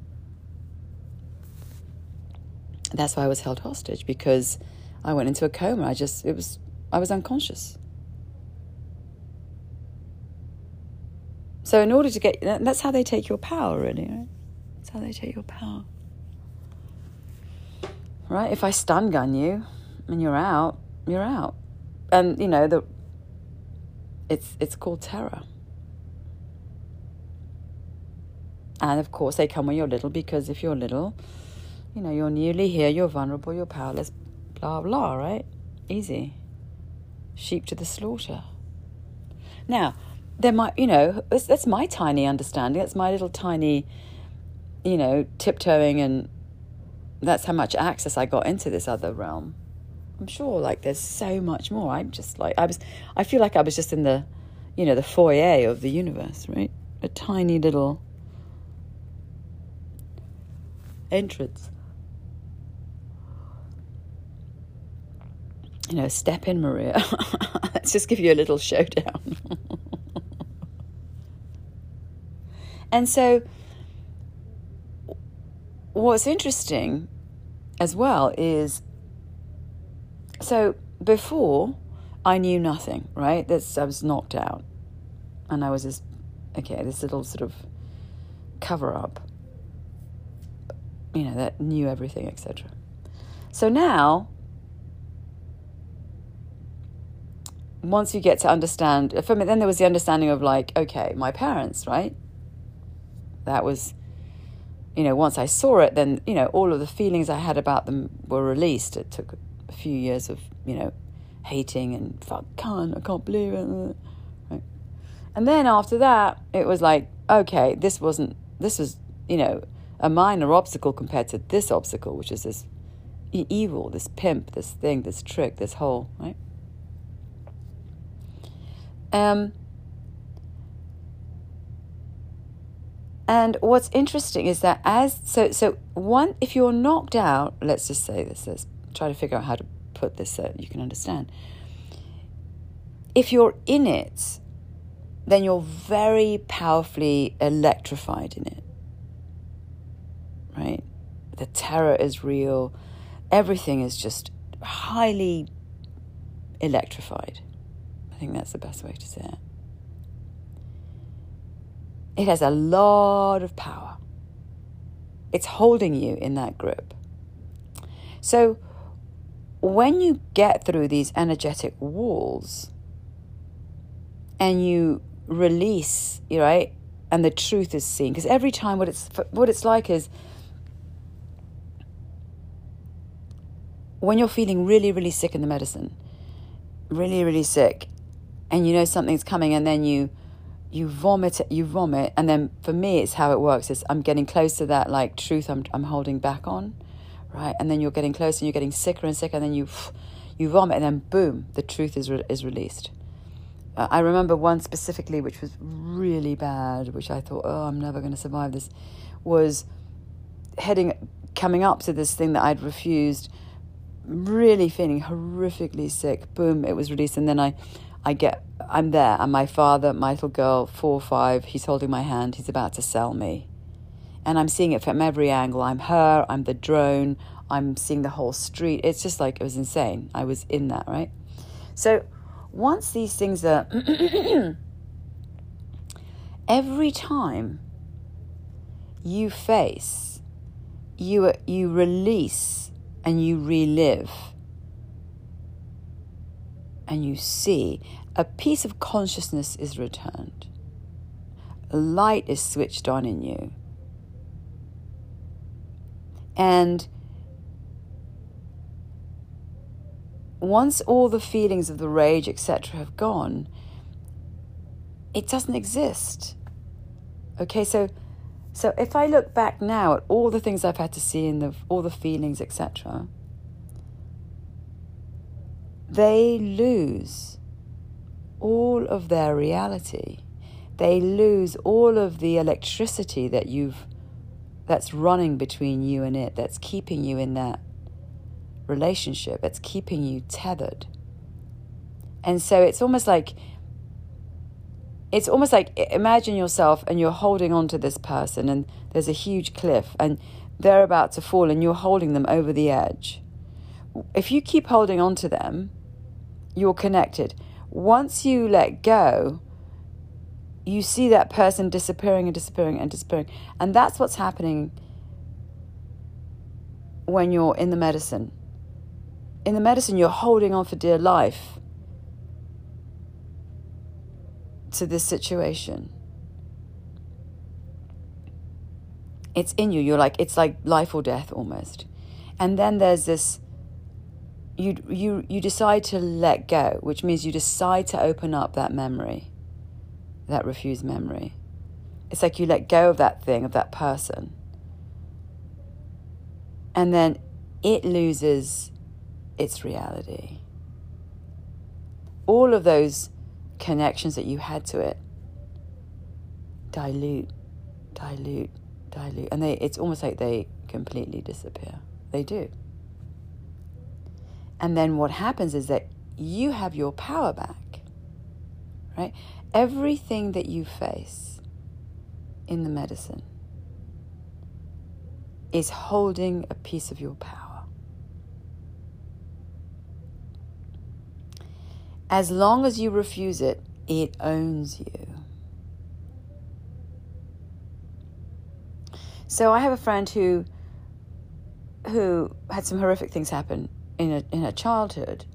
That's why I was held hostage because I went into a coma. I just, it was, I was unconscious. So, in order to get, that's how they take your power, really, right? That's how they take your power. Right? If I stun gun you, and you're out, you're out. And you know the it's it's called terror. And of course they come when you're little because if you're little, you know, you're newly here, you're vulnerable, you're powerless, blah blah, right? Easy. Sheep to the slaughter. Now, there might, you know, that's, my tiny understanding. That's my little tiny, you know, tiptoeing, and that's how much access I got into this other realm. I'm sure, like, there's so much more. I'm just like, I was, I feel like I was just in the, you know, the foyer of the universe, right? A tiny little entrance. You know, step in, Maria. Let's just give you a little showdown. and so, what's interesting as well is so before I knew nothing, right? That's I was knocked out, and I was this okay, this little sort of cover up, you know, that knew everything, etc. So now, once you get to understand, for me, then there was the understanding of like, okay, my parents, right? That was, you know, once I saw it, then you know, all of the feelings I had about them were released. It took a few years of, you know, hating and fuck, can't, I can't believe it. Right? And then after that, it was like, okay, this wasn't, this was, you know, a minor obstacle compared to this obstacle, which is this evil, this pimp, this thing, this trick, this hole, right? Um, and what's interesting is that as so so one if you're knocked out, let's just say this, let's try to figure out how to put this so you can understand. If you're in it, then you're very powerfully electrified in it right? The terror is real. Everything is just highly electrified. I think that's the best way to say it. It has a lot of power. It's holding you in that grip. So, when you get through these energetic walls and you release, you right, and the truth is seen, because every time what it's what it's like is when you're feeling really, really sick in the medicine, really, really sick, and you know something's coming, and then you you vomit you vomit and then for me it's how it works. Is i'm getting close to that like truth i'm, I'm holding back on right? And then you're getting closer and you're getting sicker and sicker and then you you vomit and then boom the truth is re- is released. Uh, i remember one specifically which was really bad which i thought oh i'm never going to survive this was heading coming up to this thing that i'd refused really feeling horrifically sick. Boom, it was released, and then I, I get, I'm there, and my father, my little girl, four or five, he's holding my hand. He's about to sell me, and I'm seeing it from every angle. I'm her. I'm the drone. I'm seeing the whole street. It's just like it was insane. I was in that right. So once these things are, every time you face, you you release and you relive and you see a piece of consciousness is returned. Light is switched on in you. And once all the feelings of the rage, etc., have gone, it doesn't exist. Okay, so so if I look back now at all the things I've had to see and the, all the feelings, etc., they lose all of their reality. They lose all of the electricity that you've that's running between you and it, that's keeping you in that relationship, that's keeping you tethered. And so it's almost like it's almost like imagine yourself and you're holding on to this person and there's a huge cliff and they're about to fall and you're holding them over the edge. If you keep holding on to them, you're connected. Once you let go, you see that person disappearing and disappearing and disappearing. And that's what's happening when you're in the medicine. In the medicine, you're holding on for dear life to this situation. It's in you. You're like, it's like life or death almost. And then there's this you you you decide to let go, which means you decide to open up that memory. that refused memory. It's like you let go of that thing, of that person. And then it loses its reality. All of those connections that you had to it dilute, dilute, dilute. And they, it's almost like they completely disappear. They do. And then what happens is that you have your power back, right? Everything that you face in the medicine is holding a piece of your power. As long as you refuse it, it owns you. So I have a friend who who had some horrific things happen in a, in her childhood,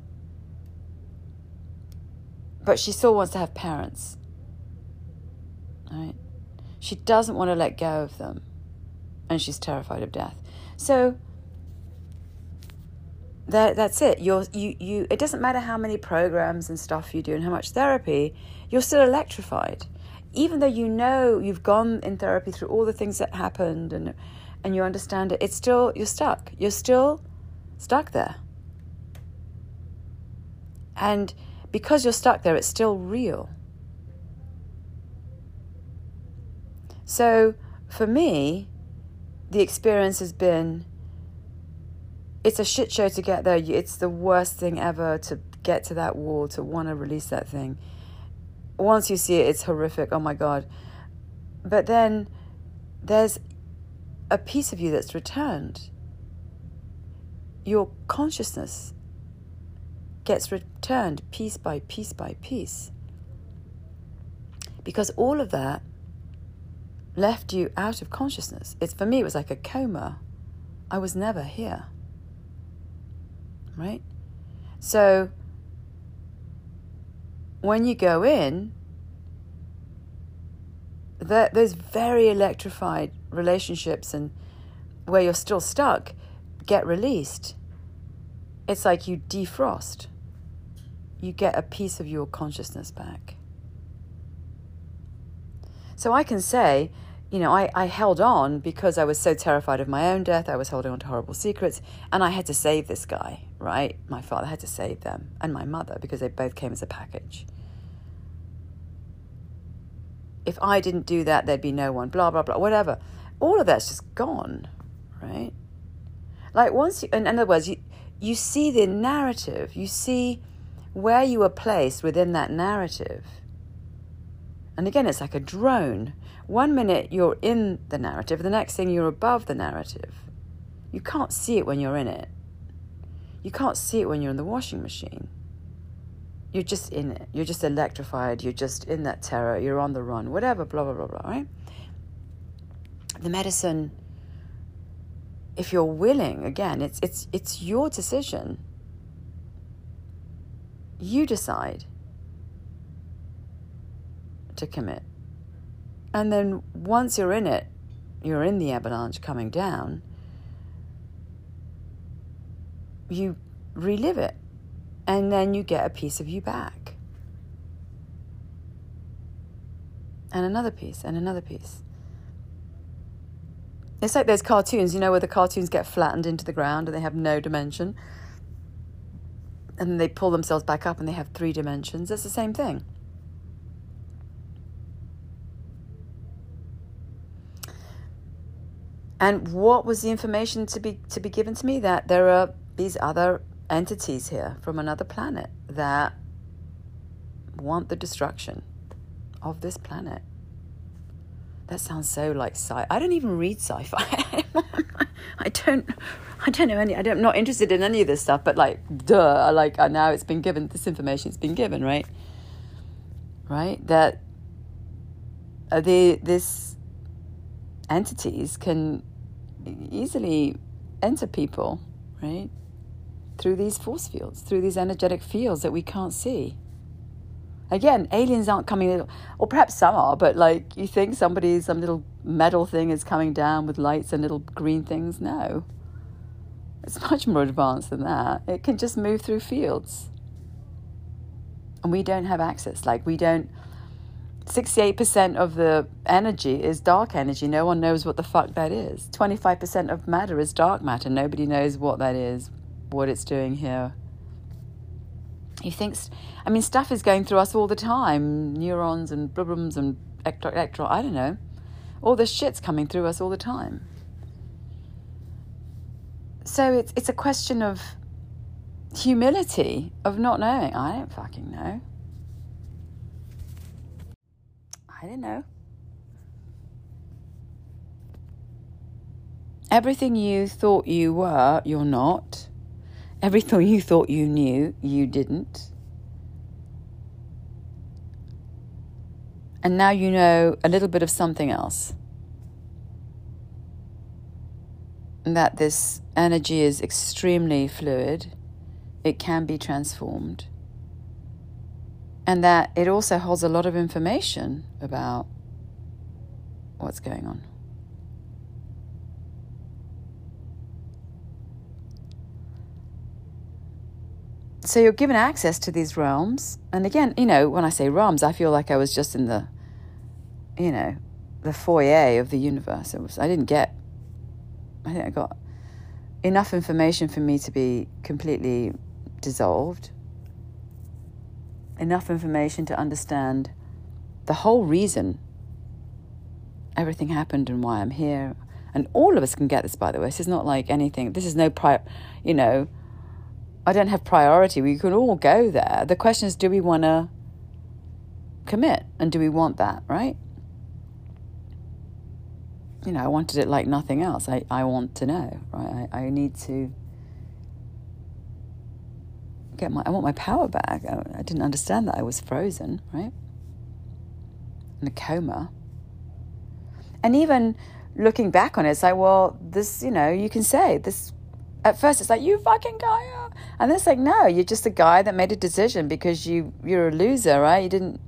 but she still wants to have parents. Right? She doesn't want to let go of them, and she's terrified of death. So that that's it. You're you you. It doesn't matter how many programs and stuff you do and how much therapy. You're still electrified, even though you know you've gone in therapy through all the things that happened and and you understand it. It's still you're stuck. You're still stuck there. And because you're stuck there, it's still real. So for me, the experience has been it's a shit show to get there. It's the worst thing ever to get to that wall, to want to release that thing. Once you see it, it's horrific. Oh my God. But then there's a piece of you that's returned. Your consciousness gets returned piece by piece by piece. Because all of that left you out of consciousness. It's for me it was like a coma. I was never here. Right? So when you go in, that those very electrified relationships and where you're still stuck get released. It's like you defrost you get a piece of your consciousness back. So I can say, you know, I, I held on because I was so terrified of my own death. I was holding on to horrible secrets, and I had to save this guy, right? My father had to save them, and my mother, because they both came as a package. If I didn't do that, there'd be no one, blah, blah, blah, whatever. All of that's just gone, right? Like, once you, in other words, you, you see the narrative, you see where you are placed within that narrative. And again, it's like a drone. One minute you're in the narrative, the next thing you're above the narrative. You can't see it when you're in it. You can't see it when you're in the washing machine. You're just in it. You're just electrified. You're just in that terror. You're on the run, whatever, blah, blah, blah, blah, right? The medicine, if you're willing, again, it's, it's, it's your decision you decide to commit. And then once you're in it, you're in the avalanche coming down, you relive it. And then you get a piece of you back. And another piece, and another piece. It's like those cartoons, you know, where the cartoons get flattened into the ground and they have no dimension and they pull themselves back up and they have three dimensions. It's the same thing. And what was the information to be to be given to me that there are these other entities here from another planet that want the destruction of this planet. That sounds so like sci. I don't even read sci-fi. I don't. I don't know any. I am not interested in any of this stuff. But like, duh. Like uh, now it's been given. This information's been given, right? Right. That uh, the this entities can easily enter people, right? Through these force fields, through these energetic fields that we can't see. Again, aliens aren't coming, or perhaps some are, but like you think somebody, some little metal thing is coming down with lights and little green things. No. It's much more advanced than that. It can just move through fields. And we don't have access. Like, we don't, 68% of the energy is dark energy. No one knows what the fuck that is. 25% of matter is dark matter. Nobody knows what that is, what it's doing here. He thinks, I mean, stuff is going through us all the time neurons and blibrums and electron, I don't know. All this shit's coming through us all the time. So it's, it's a question of humility, of not knowing. I don't fucking know. I don't know. Everything you thought you were, you're not. Everything you thought you knew, you didn't. And now you know a little bit of something else. That this energy is extremely fluid, it can be transformed and that it also holds a lot of information about what's going on. So you're given access to these realms. And again, you know, when I say realms, I feel like I was just in the, you know, the foyer of the universe. Was, I didn't get, I think I got enough information for me to be completely dissolved enough information to understand the whole reason everything happened and why I'm here. And all of us can get this, by the way. This is not like anything, this is no prior, you know, I don't have priority. We can all go there. The question is do we want to commit and do we want that, right? You know, I wanted it like nothing else. I, I want to know, right? I, I need to get my, I want my power back. I, I didn't understand that I was frozen, right? In a coma. And even looking back on it, it's like, well, this, you know, you can say this. At first, it's like you fucking guy, and then it's like, no, you're just a guy that made a decision because you you're a loser, right? You didn't.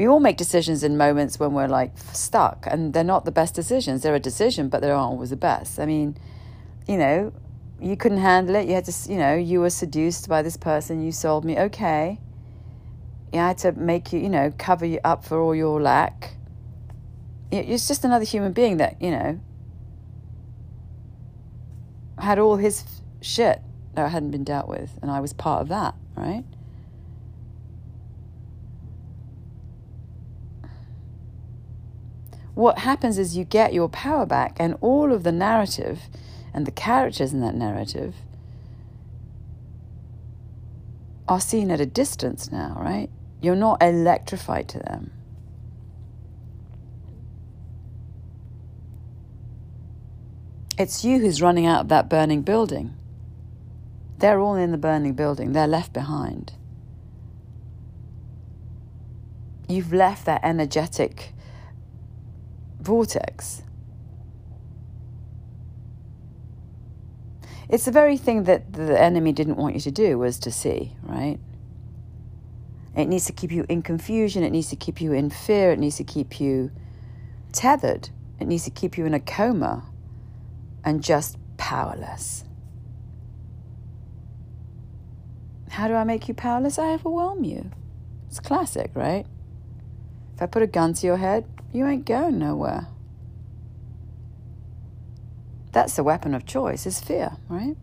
We all make decisions in moments when we're like stuck, and they're not the best decisions. They're a decision, but they aren't always the best. I mean, you know, you couldn't handle it. You had to, you know, you were seduced by this person. You sold me. Okay. You had to make you, you know, cover you up for all your lack. It's just another human being that, you know, had all his shit that hadn't been dealt with. And I was part of that, right? What happens is you get your power back, and all of the narrative and the characters in that narrative are seen at a distance now, right? You're not electrified to them. It's you who's running out of that burning building. They're all in the burning building, they're left behind. You've left that energetic vortex. It's the very thing that the enemy didn't want you to do was to see, right? It needs to keep you in confusion, it needs to keep you in fear, it needs to keep you tethered, it needs to keep you in a coma and just powerless. How do I make you powerless? I overwhelm you. It's classic, right? If I put a gun to your head, you ain't going nowhere. That's the weapon of choice, is fear, right?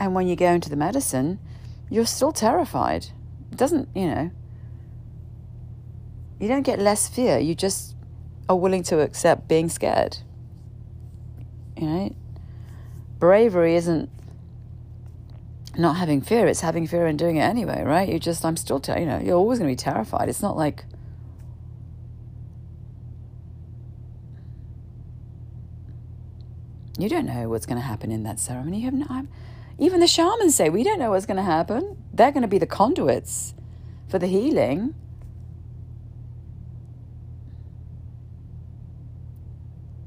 And when you go into the medicine, you're still terrified. It doesn't, you know, you don't get less fear. You just are willing to accept being scared. You know, bravery isn't not having fear, it's having fear and doing it anyway, right? You just, I'm still, ter- you know, you're always going to be terrified. It's not like, You don't know what's going to happen in that ceremony. You have no. I'm, even the shamans say we don't know what's going to happen. They're going to be the conduits for the healing.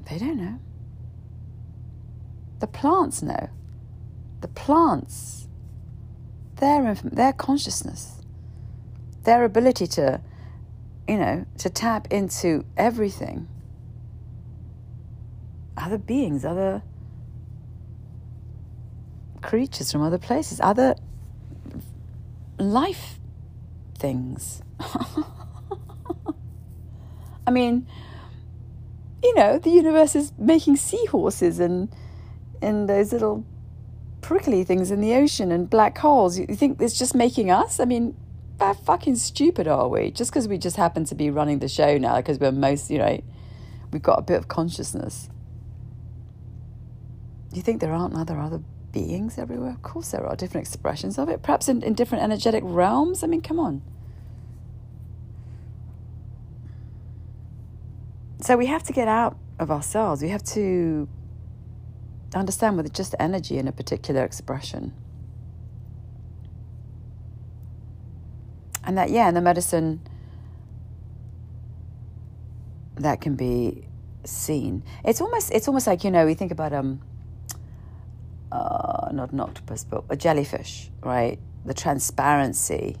They don't know. The plants know. The plants, their their consciousness, their ability to, you know, to tap into everything other beings, other creatures from other places, other life things. I mean, you know, the universe is making seahorses and and those little prickly things in the ocean and black holes. You think it's just making us? I mean, how fucking stupid are we? Just because we just happen to be running the show now, because we're most, you know, we've got a bit of consciousness. You think there aren't other other beings everywhere? Of course, there are different expressions of it, perhaps in, in different energetic realms. I mean, come on. So we have to get out of ourselves. We have to understand with just energy in a particular expression. And that, yeah, in the medicine, that can be seen. It's almost, it's almost like you know, we think about um, uh, not an octopus, but a jellyfish, right? The transparency,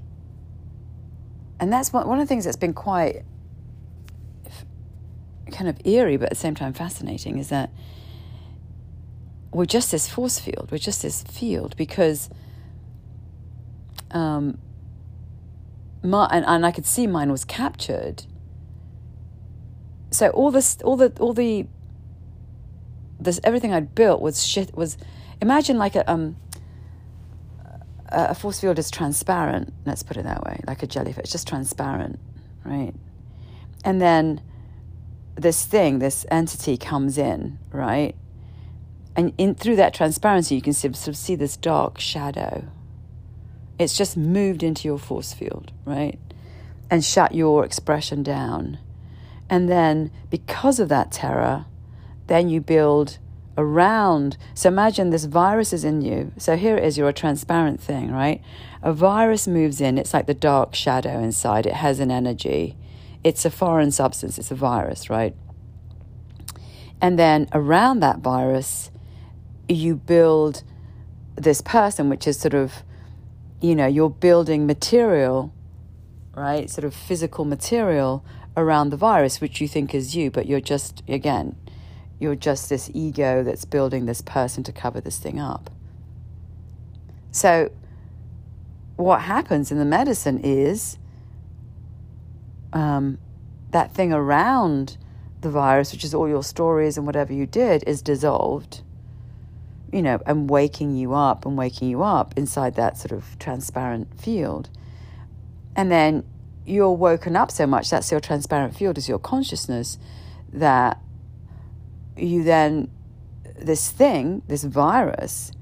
and that's one one of the things that's been quite kind of eerie, but at the same time fascinating, is that we're just this force field. We're just this field because um, my, and, and I could see mine was captured. So all this, all the, all the, this everything I'd built was shit. Was imagine like a um, a force field is transparent. Let's put it that way, like a jellyfish, just transparent, right? And then this thing, this entity comes in, right? And in through that transparency, you can sort of see this dark shadow. It's just moved into your force field, right? And shut your expression down. And then, because of that terror, then you build around. So imagine this virus is in you. So here it is, you're a transparent thing, right? A virus moves in, it's like the dark shadow inside, it has an energy. It's a foreign substance, it's a virus, right? And then around that virus, you build this person, which is sort of, you know, you're building material, right? Sort of physical material around the virus, which you think is you, but you're just, again, you're just this ego that's building this person to cover this thing up. So, what happens in the medicine is um, that thing around the virus, which is all your stories and whatever you did, is dissolved you know, and waking you up and waking you up inside that sort of transparent field. And then you're woken up so much, that's your transparent field, is your consciousness, that you then, this thing, this virus,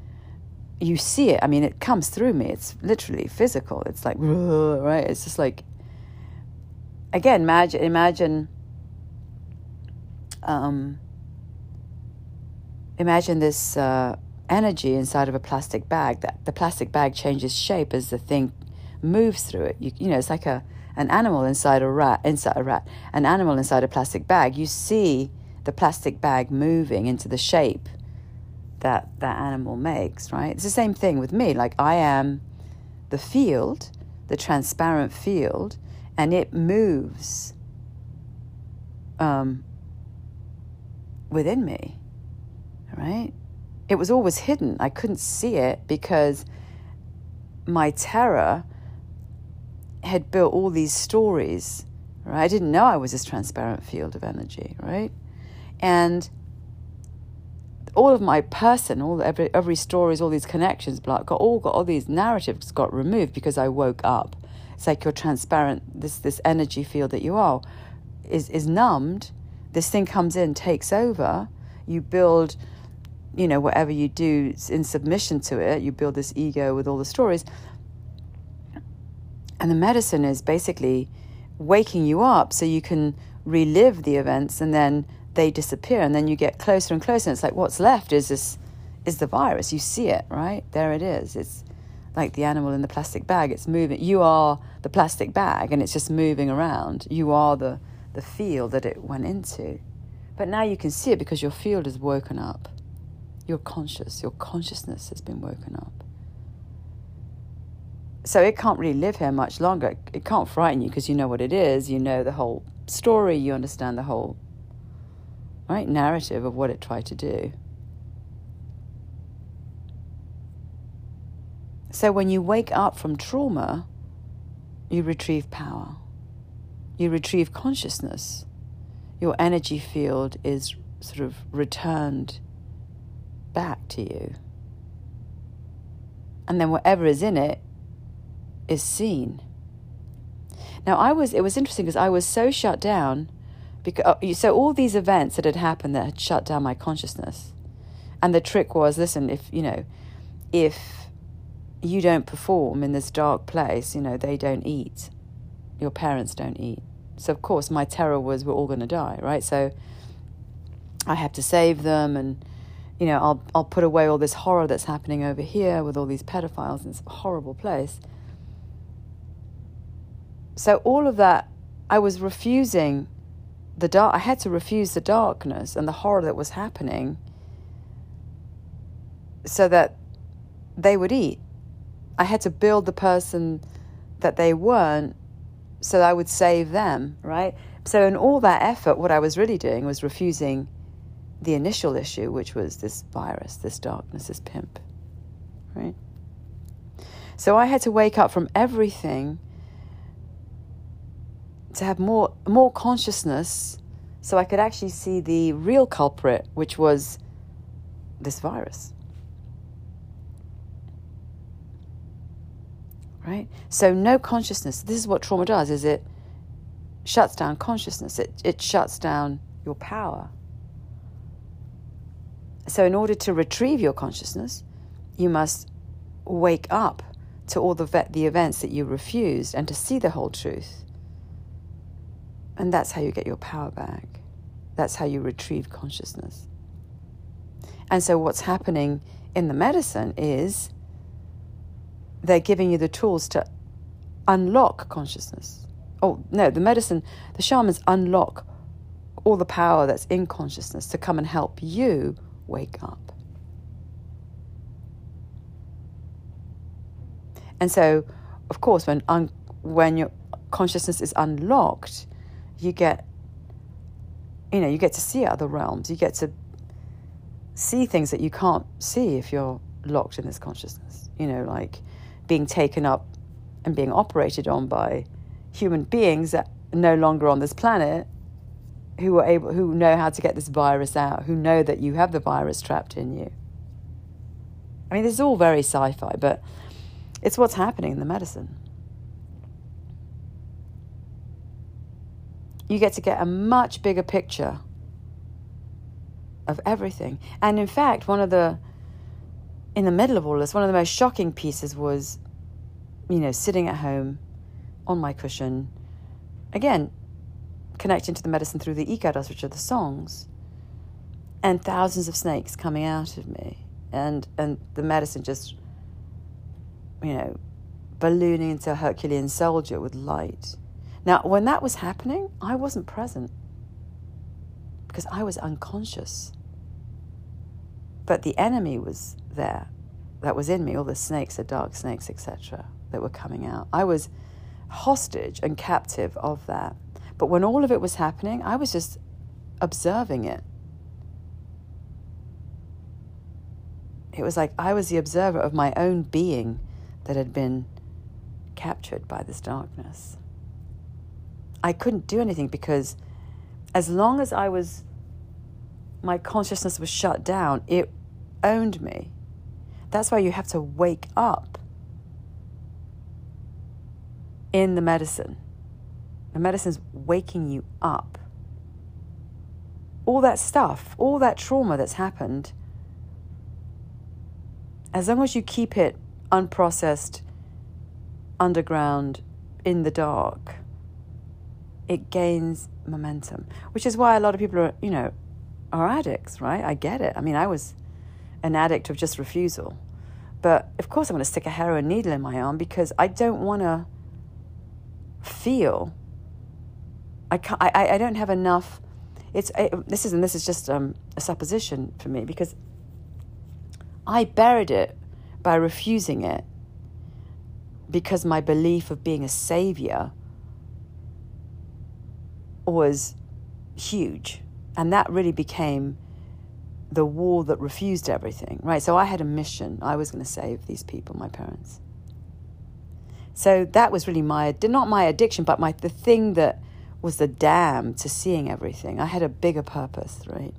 you see it. I mean, it comes through me. It's literally physical. It's like, right? It's just like, again, imagine, imagine, um, imagine this uh, energy inside of a plastic bag. That the plastic bag changes shape as the thing moves through it. You, you know, it's like a an animal inside a rat, inside a rat, an animal inside a plastic bag. You see the plastic bag moving into the shape that that animal makes. Right? It's the same thing with me. Like I am the field, the transparent field, and it moves um, within me right? It was always hidden. I couldn't see it because my terror had built all these stories, right? I didn't know I was this transparent field of energy, right? And all of my person, all every every stories, all these connections, got all got all these narratives got removed because I woke up. It's like you're transparent. This this energy field that you are is is numbed. This thing comes in, takes over. You build you know, whatever you do in submission to it, you build this ego with all the stories. And the medicine is basically waking you up so you can relive the events and then they disappear and then you get closer and closer. And it's like what's left is this is the virus. You see it, right? There it is. It's like the animal in the plastic bag. It's moving. You are the plastic bag and it's just moving around. You are the, the field that it went into. But now you can see it because your field is woken up. You're conscious, your consciousness has been woken up. So it can't really live here much longer. It can't frighten you because you know what it is, you know the whole story, you understand the whole right narrative of what it tried to do. So when you wake up from trauma, you retrieve power, you retrieve consciousness. Your energy field is sort of returned back to you. And then whatever is in it is seen. Now, I was, it was interesting because I was so shut down. Because, uh, so, all these events that had happened that had shut down my consciousness. And the trick was listen, if, you know, if you don't perform in this dark place, you know, they don't eat. Your parents don't eat. So, of course, my terror was we're all going to die, right? So, I have to save them and, you know, I'll, I'll put away all this horror that's happening over here with all these pedophiles in this horrible place. So, all of that, I was refusing the dark. I had to refuse the darkness and the horror that was happening so that they would eat. I had to build the person that they weren't so I would save them, right? So, in all that effort, what I was really doing was refusing the initial issue, which was this virus, this darkness, this pimp, right? So, I had to wake up from everything to have more, more consciousness so I could actually see the real culprit, which was this virus. right? So no consciousness. This is what trauma does is it shuts down consciousness. It it shuts down your power. So in order to retrieve your consciousness, you must wake up to all the the events that you refused and to see the whole truth. And that's how you get your power back. That's how you retrieve consciousness. And so what's happening in the medicine is they're giving you the tools to unlock consciousness. Oh, no, the medicine, the shamans unlock all the power that's in consciousness to come and help you wake up. And so, of course, when un- when your consciousness is unlocked, you get you know, you get to see other realms. You get to see things that you can't see if you're locked in this consciousness. You know, like being taken up and being operated on by human beings that are no longer on this planet who are able who know how to get this virus out, who know that you have the virus trapped in you. I mean, this is all very sci-fi, but it's what's happening in the medicine. You get to get a much bigger picture of everything. And in fact, one of the in the middle of all this, one of the most shocking pieces was, you know, sitting at home on my cushion, again, connecting to the medicine through the icaros, which are the songs, and thousands of snakes coming out of me, and and the medicine just, you know, ballooning into a Herculean soldier with light. Now, when that was happening, I wasn't present because I was unconscious. But the enemy was there that was in me, all the snakes, the dark snakes, etc., that were coming out. I was hostage and captive of that. But when all of it was happening, I was just observing it. It was like I was the observer of my own being that had been captured by this darkness. I couldn't do anything because as long as I was, my consciousness was shut down, it owned me. That's why you have to wake up in the medicine. The medicine's waking you up. All that stuff, all that trauma that's happened, as long as you keep it unprocessed, underground, in the dark, it gains momentum. Which is why a lot of people are, you know, are addicts, right? I get it. I mean, I was an addict of just refusal. But of course, I'm going to stick a heroin needle in my arm because I don't want to feel. I, I, I don't have enough. It's it, this is and this is just um, a supposition for me because I buried it by refusing it because my belief of being a savior was huge, and that really became the wall that refused everything, right? So I had a mission. I was going to save these people, my parents. So that was really my not my addiction, but my the thing that was the dam to seeing everything. I had a bigger purpose, right?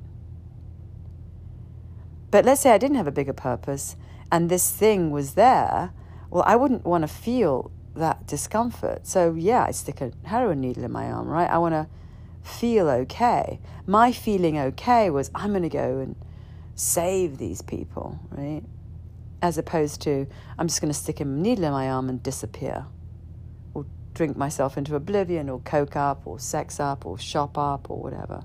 But let's say I didn't have a bigger purpose and this thing was there, well, I wouldn't want to feel that discomfort. So, yeah, I stick a heroin needle in my arm, right? I want to feel okay. My feeling okay was I'm going to go and save these people, right? As opposed to I'm just going to stick a needle in my arm and disappear. Drink myself into oblivion, or coke up, or sex up, or shop up, or whatever.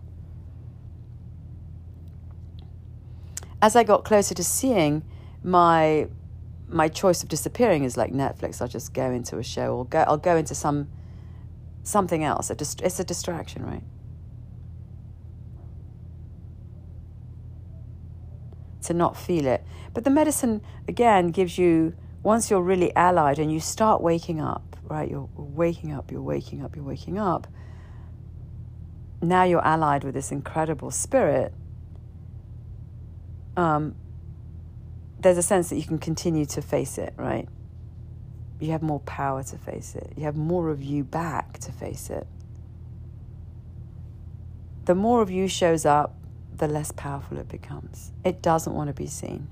as I got closer to seeing my my choice of disappearing is like Netflix. I'll just go into a show or go I'll go into some something else. It's a distraction, right? To not feel it. But the medicine again gives you once you're really allied and you start waking up, right? You're waking up, you're waking up, you're waking up. Now you're allied with this incredible spirit um, there's a sense that you can continue to face it, right? You have more power to face it. You have more of you back to face it. The more of you shows up, the less powerful it becomes. It doesn't want to be seen.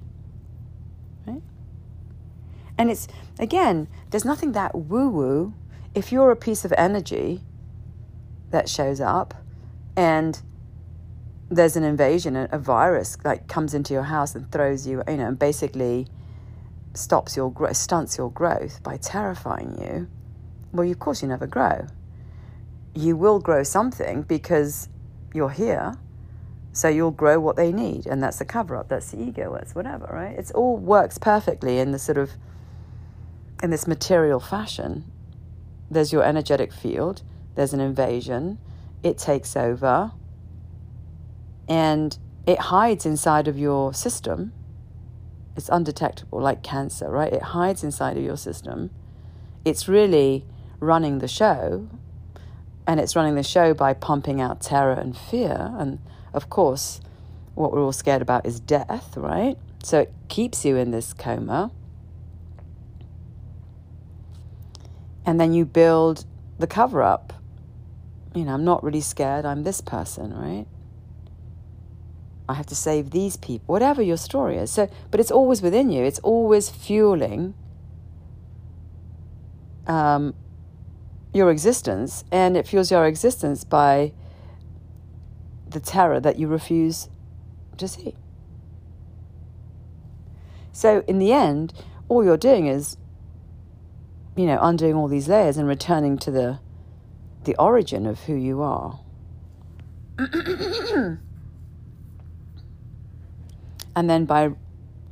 And it's, again, there's nothing that woo woo. If you're a piece of energy that shows up and there's an invasion, a, virus like comes into your house and throws you, you know, and basically stops your growth, stunts your growth by terrifying you, well, of course, you never grow. You will grow something because you're here, so you'll grow what they need, and that's the cover up, that's the ego, that's whatever, right? It all works perfectly in the sort of in this material fashion. There's your energetic field. There's an invasion. It takes over and it hides inside of your system. It's undetectable, like cancer, right? It hides inside of your system. It's really running the show, and it's running the show by pumping out terror and fear. And of course, what we're all scared about is death, right? So it keeps you in this coma. And then you build the cover up. You know, I'm not really scared, I'm this person, right? I have to save these people, whatever your story is. So, but it's always within you. It's always fueling um, your existence, and it fuels your existence by the terror that you refuse to see. So, in the end, all you're doing is, you know, undoing all these layers and returning to the the origin of who you are. And then by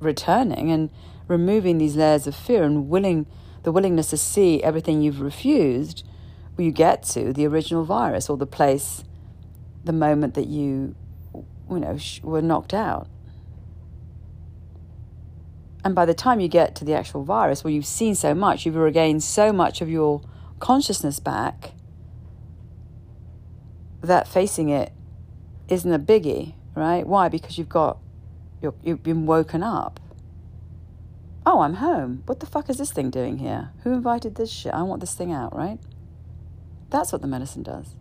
returning and removing these layers of fear and willing the willingness to see everything you've refused, you get to the original virus or the place, the moment that you, you know, were knocked out. And by the time you get to the actual virus, well, you've seen so much, you've regained so much of your consciousness back that facing it isn't a biggie, right? Why? Because you've got you're, you've been woken up. Oh, I'm home. What the fuck is this thing doing here? Who invited this shit? I want this thing out, right? That's what the medicine does.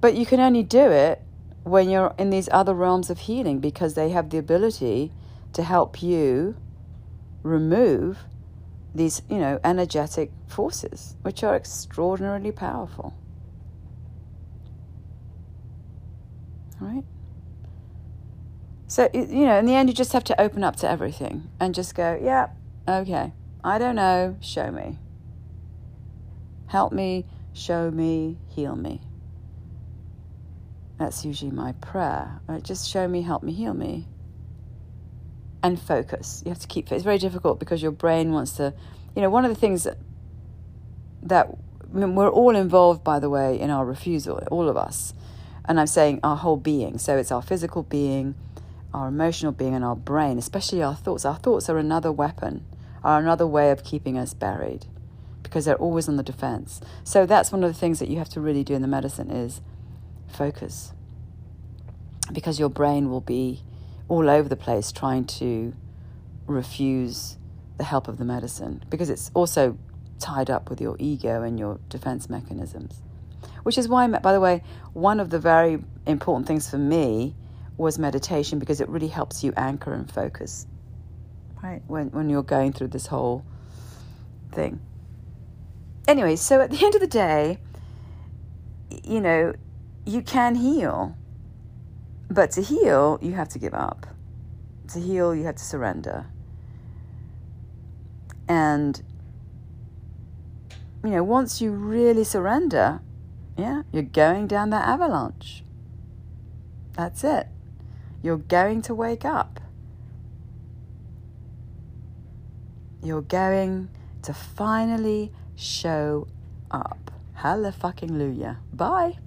But you can only do it when you're in these other realms of healing because they have the ability to help you remove these, you know, energetic forces, which are extraordinarily powerful. right? So, you know, in the end, you just have to open up to everything and just go, yeah, okay, I don't know, show me. Help me, show me, heal me. That's usually my prayer. Right? Just show me, help me, heal me. And focus. You have to keep it. it's very difficult because your brain wants to, you know, one of the things that, that I mean, we're all involved, by the way, in our refusal, all of us. And I'm saying our whole being. So it's our physical being, our emotional being, and our brain, especially our thoughts. Our thoughts are another weapon, are another way of keeping us buried because they're always on the defense. So that's one of the things that you have to really do in the medicine is focus. Because your brain will be all over the place trying to refuse the help of the medicine because it's also tied up with your ego and your defense mechanisms. Which is why, by the way, one of the very important things for me was meditation because it really helps you anchor and focus, right? When, when you're going through this whole thing. Anyway, so at the end of the day, you know, you can heal. But to heal, you have to give up. To heal, you have to surrender. And, you know, once you really surrender, yeah, you're going down that avalanche. That's it. You're going to wake up. You're going to finally show up. Hallelujah. Bye.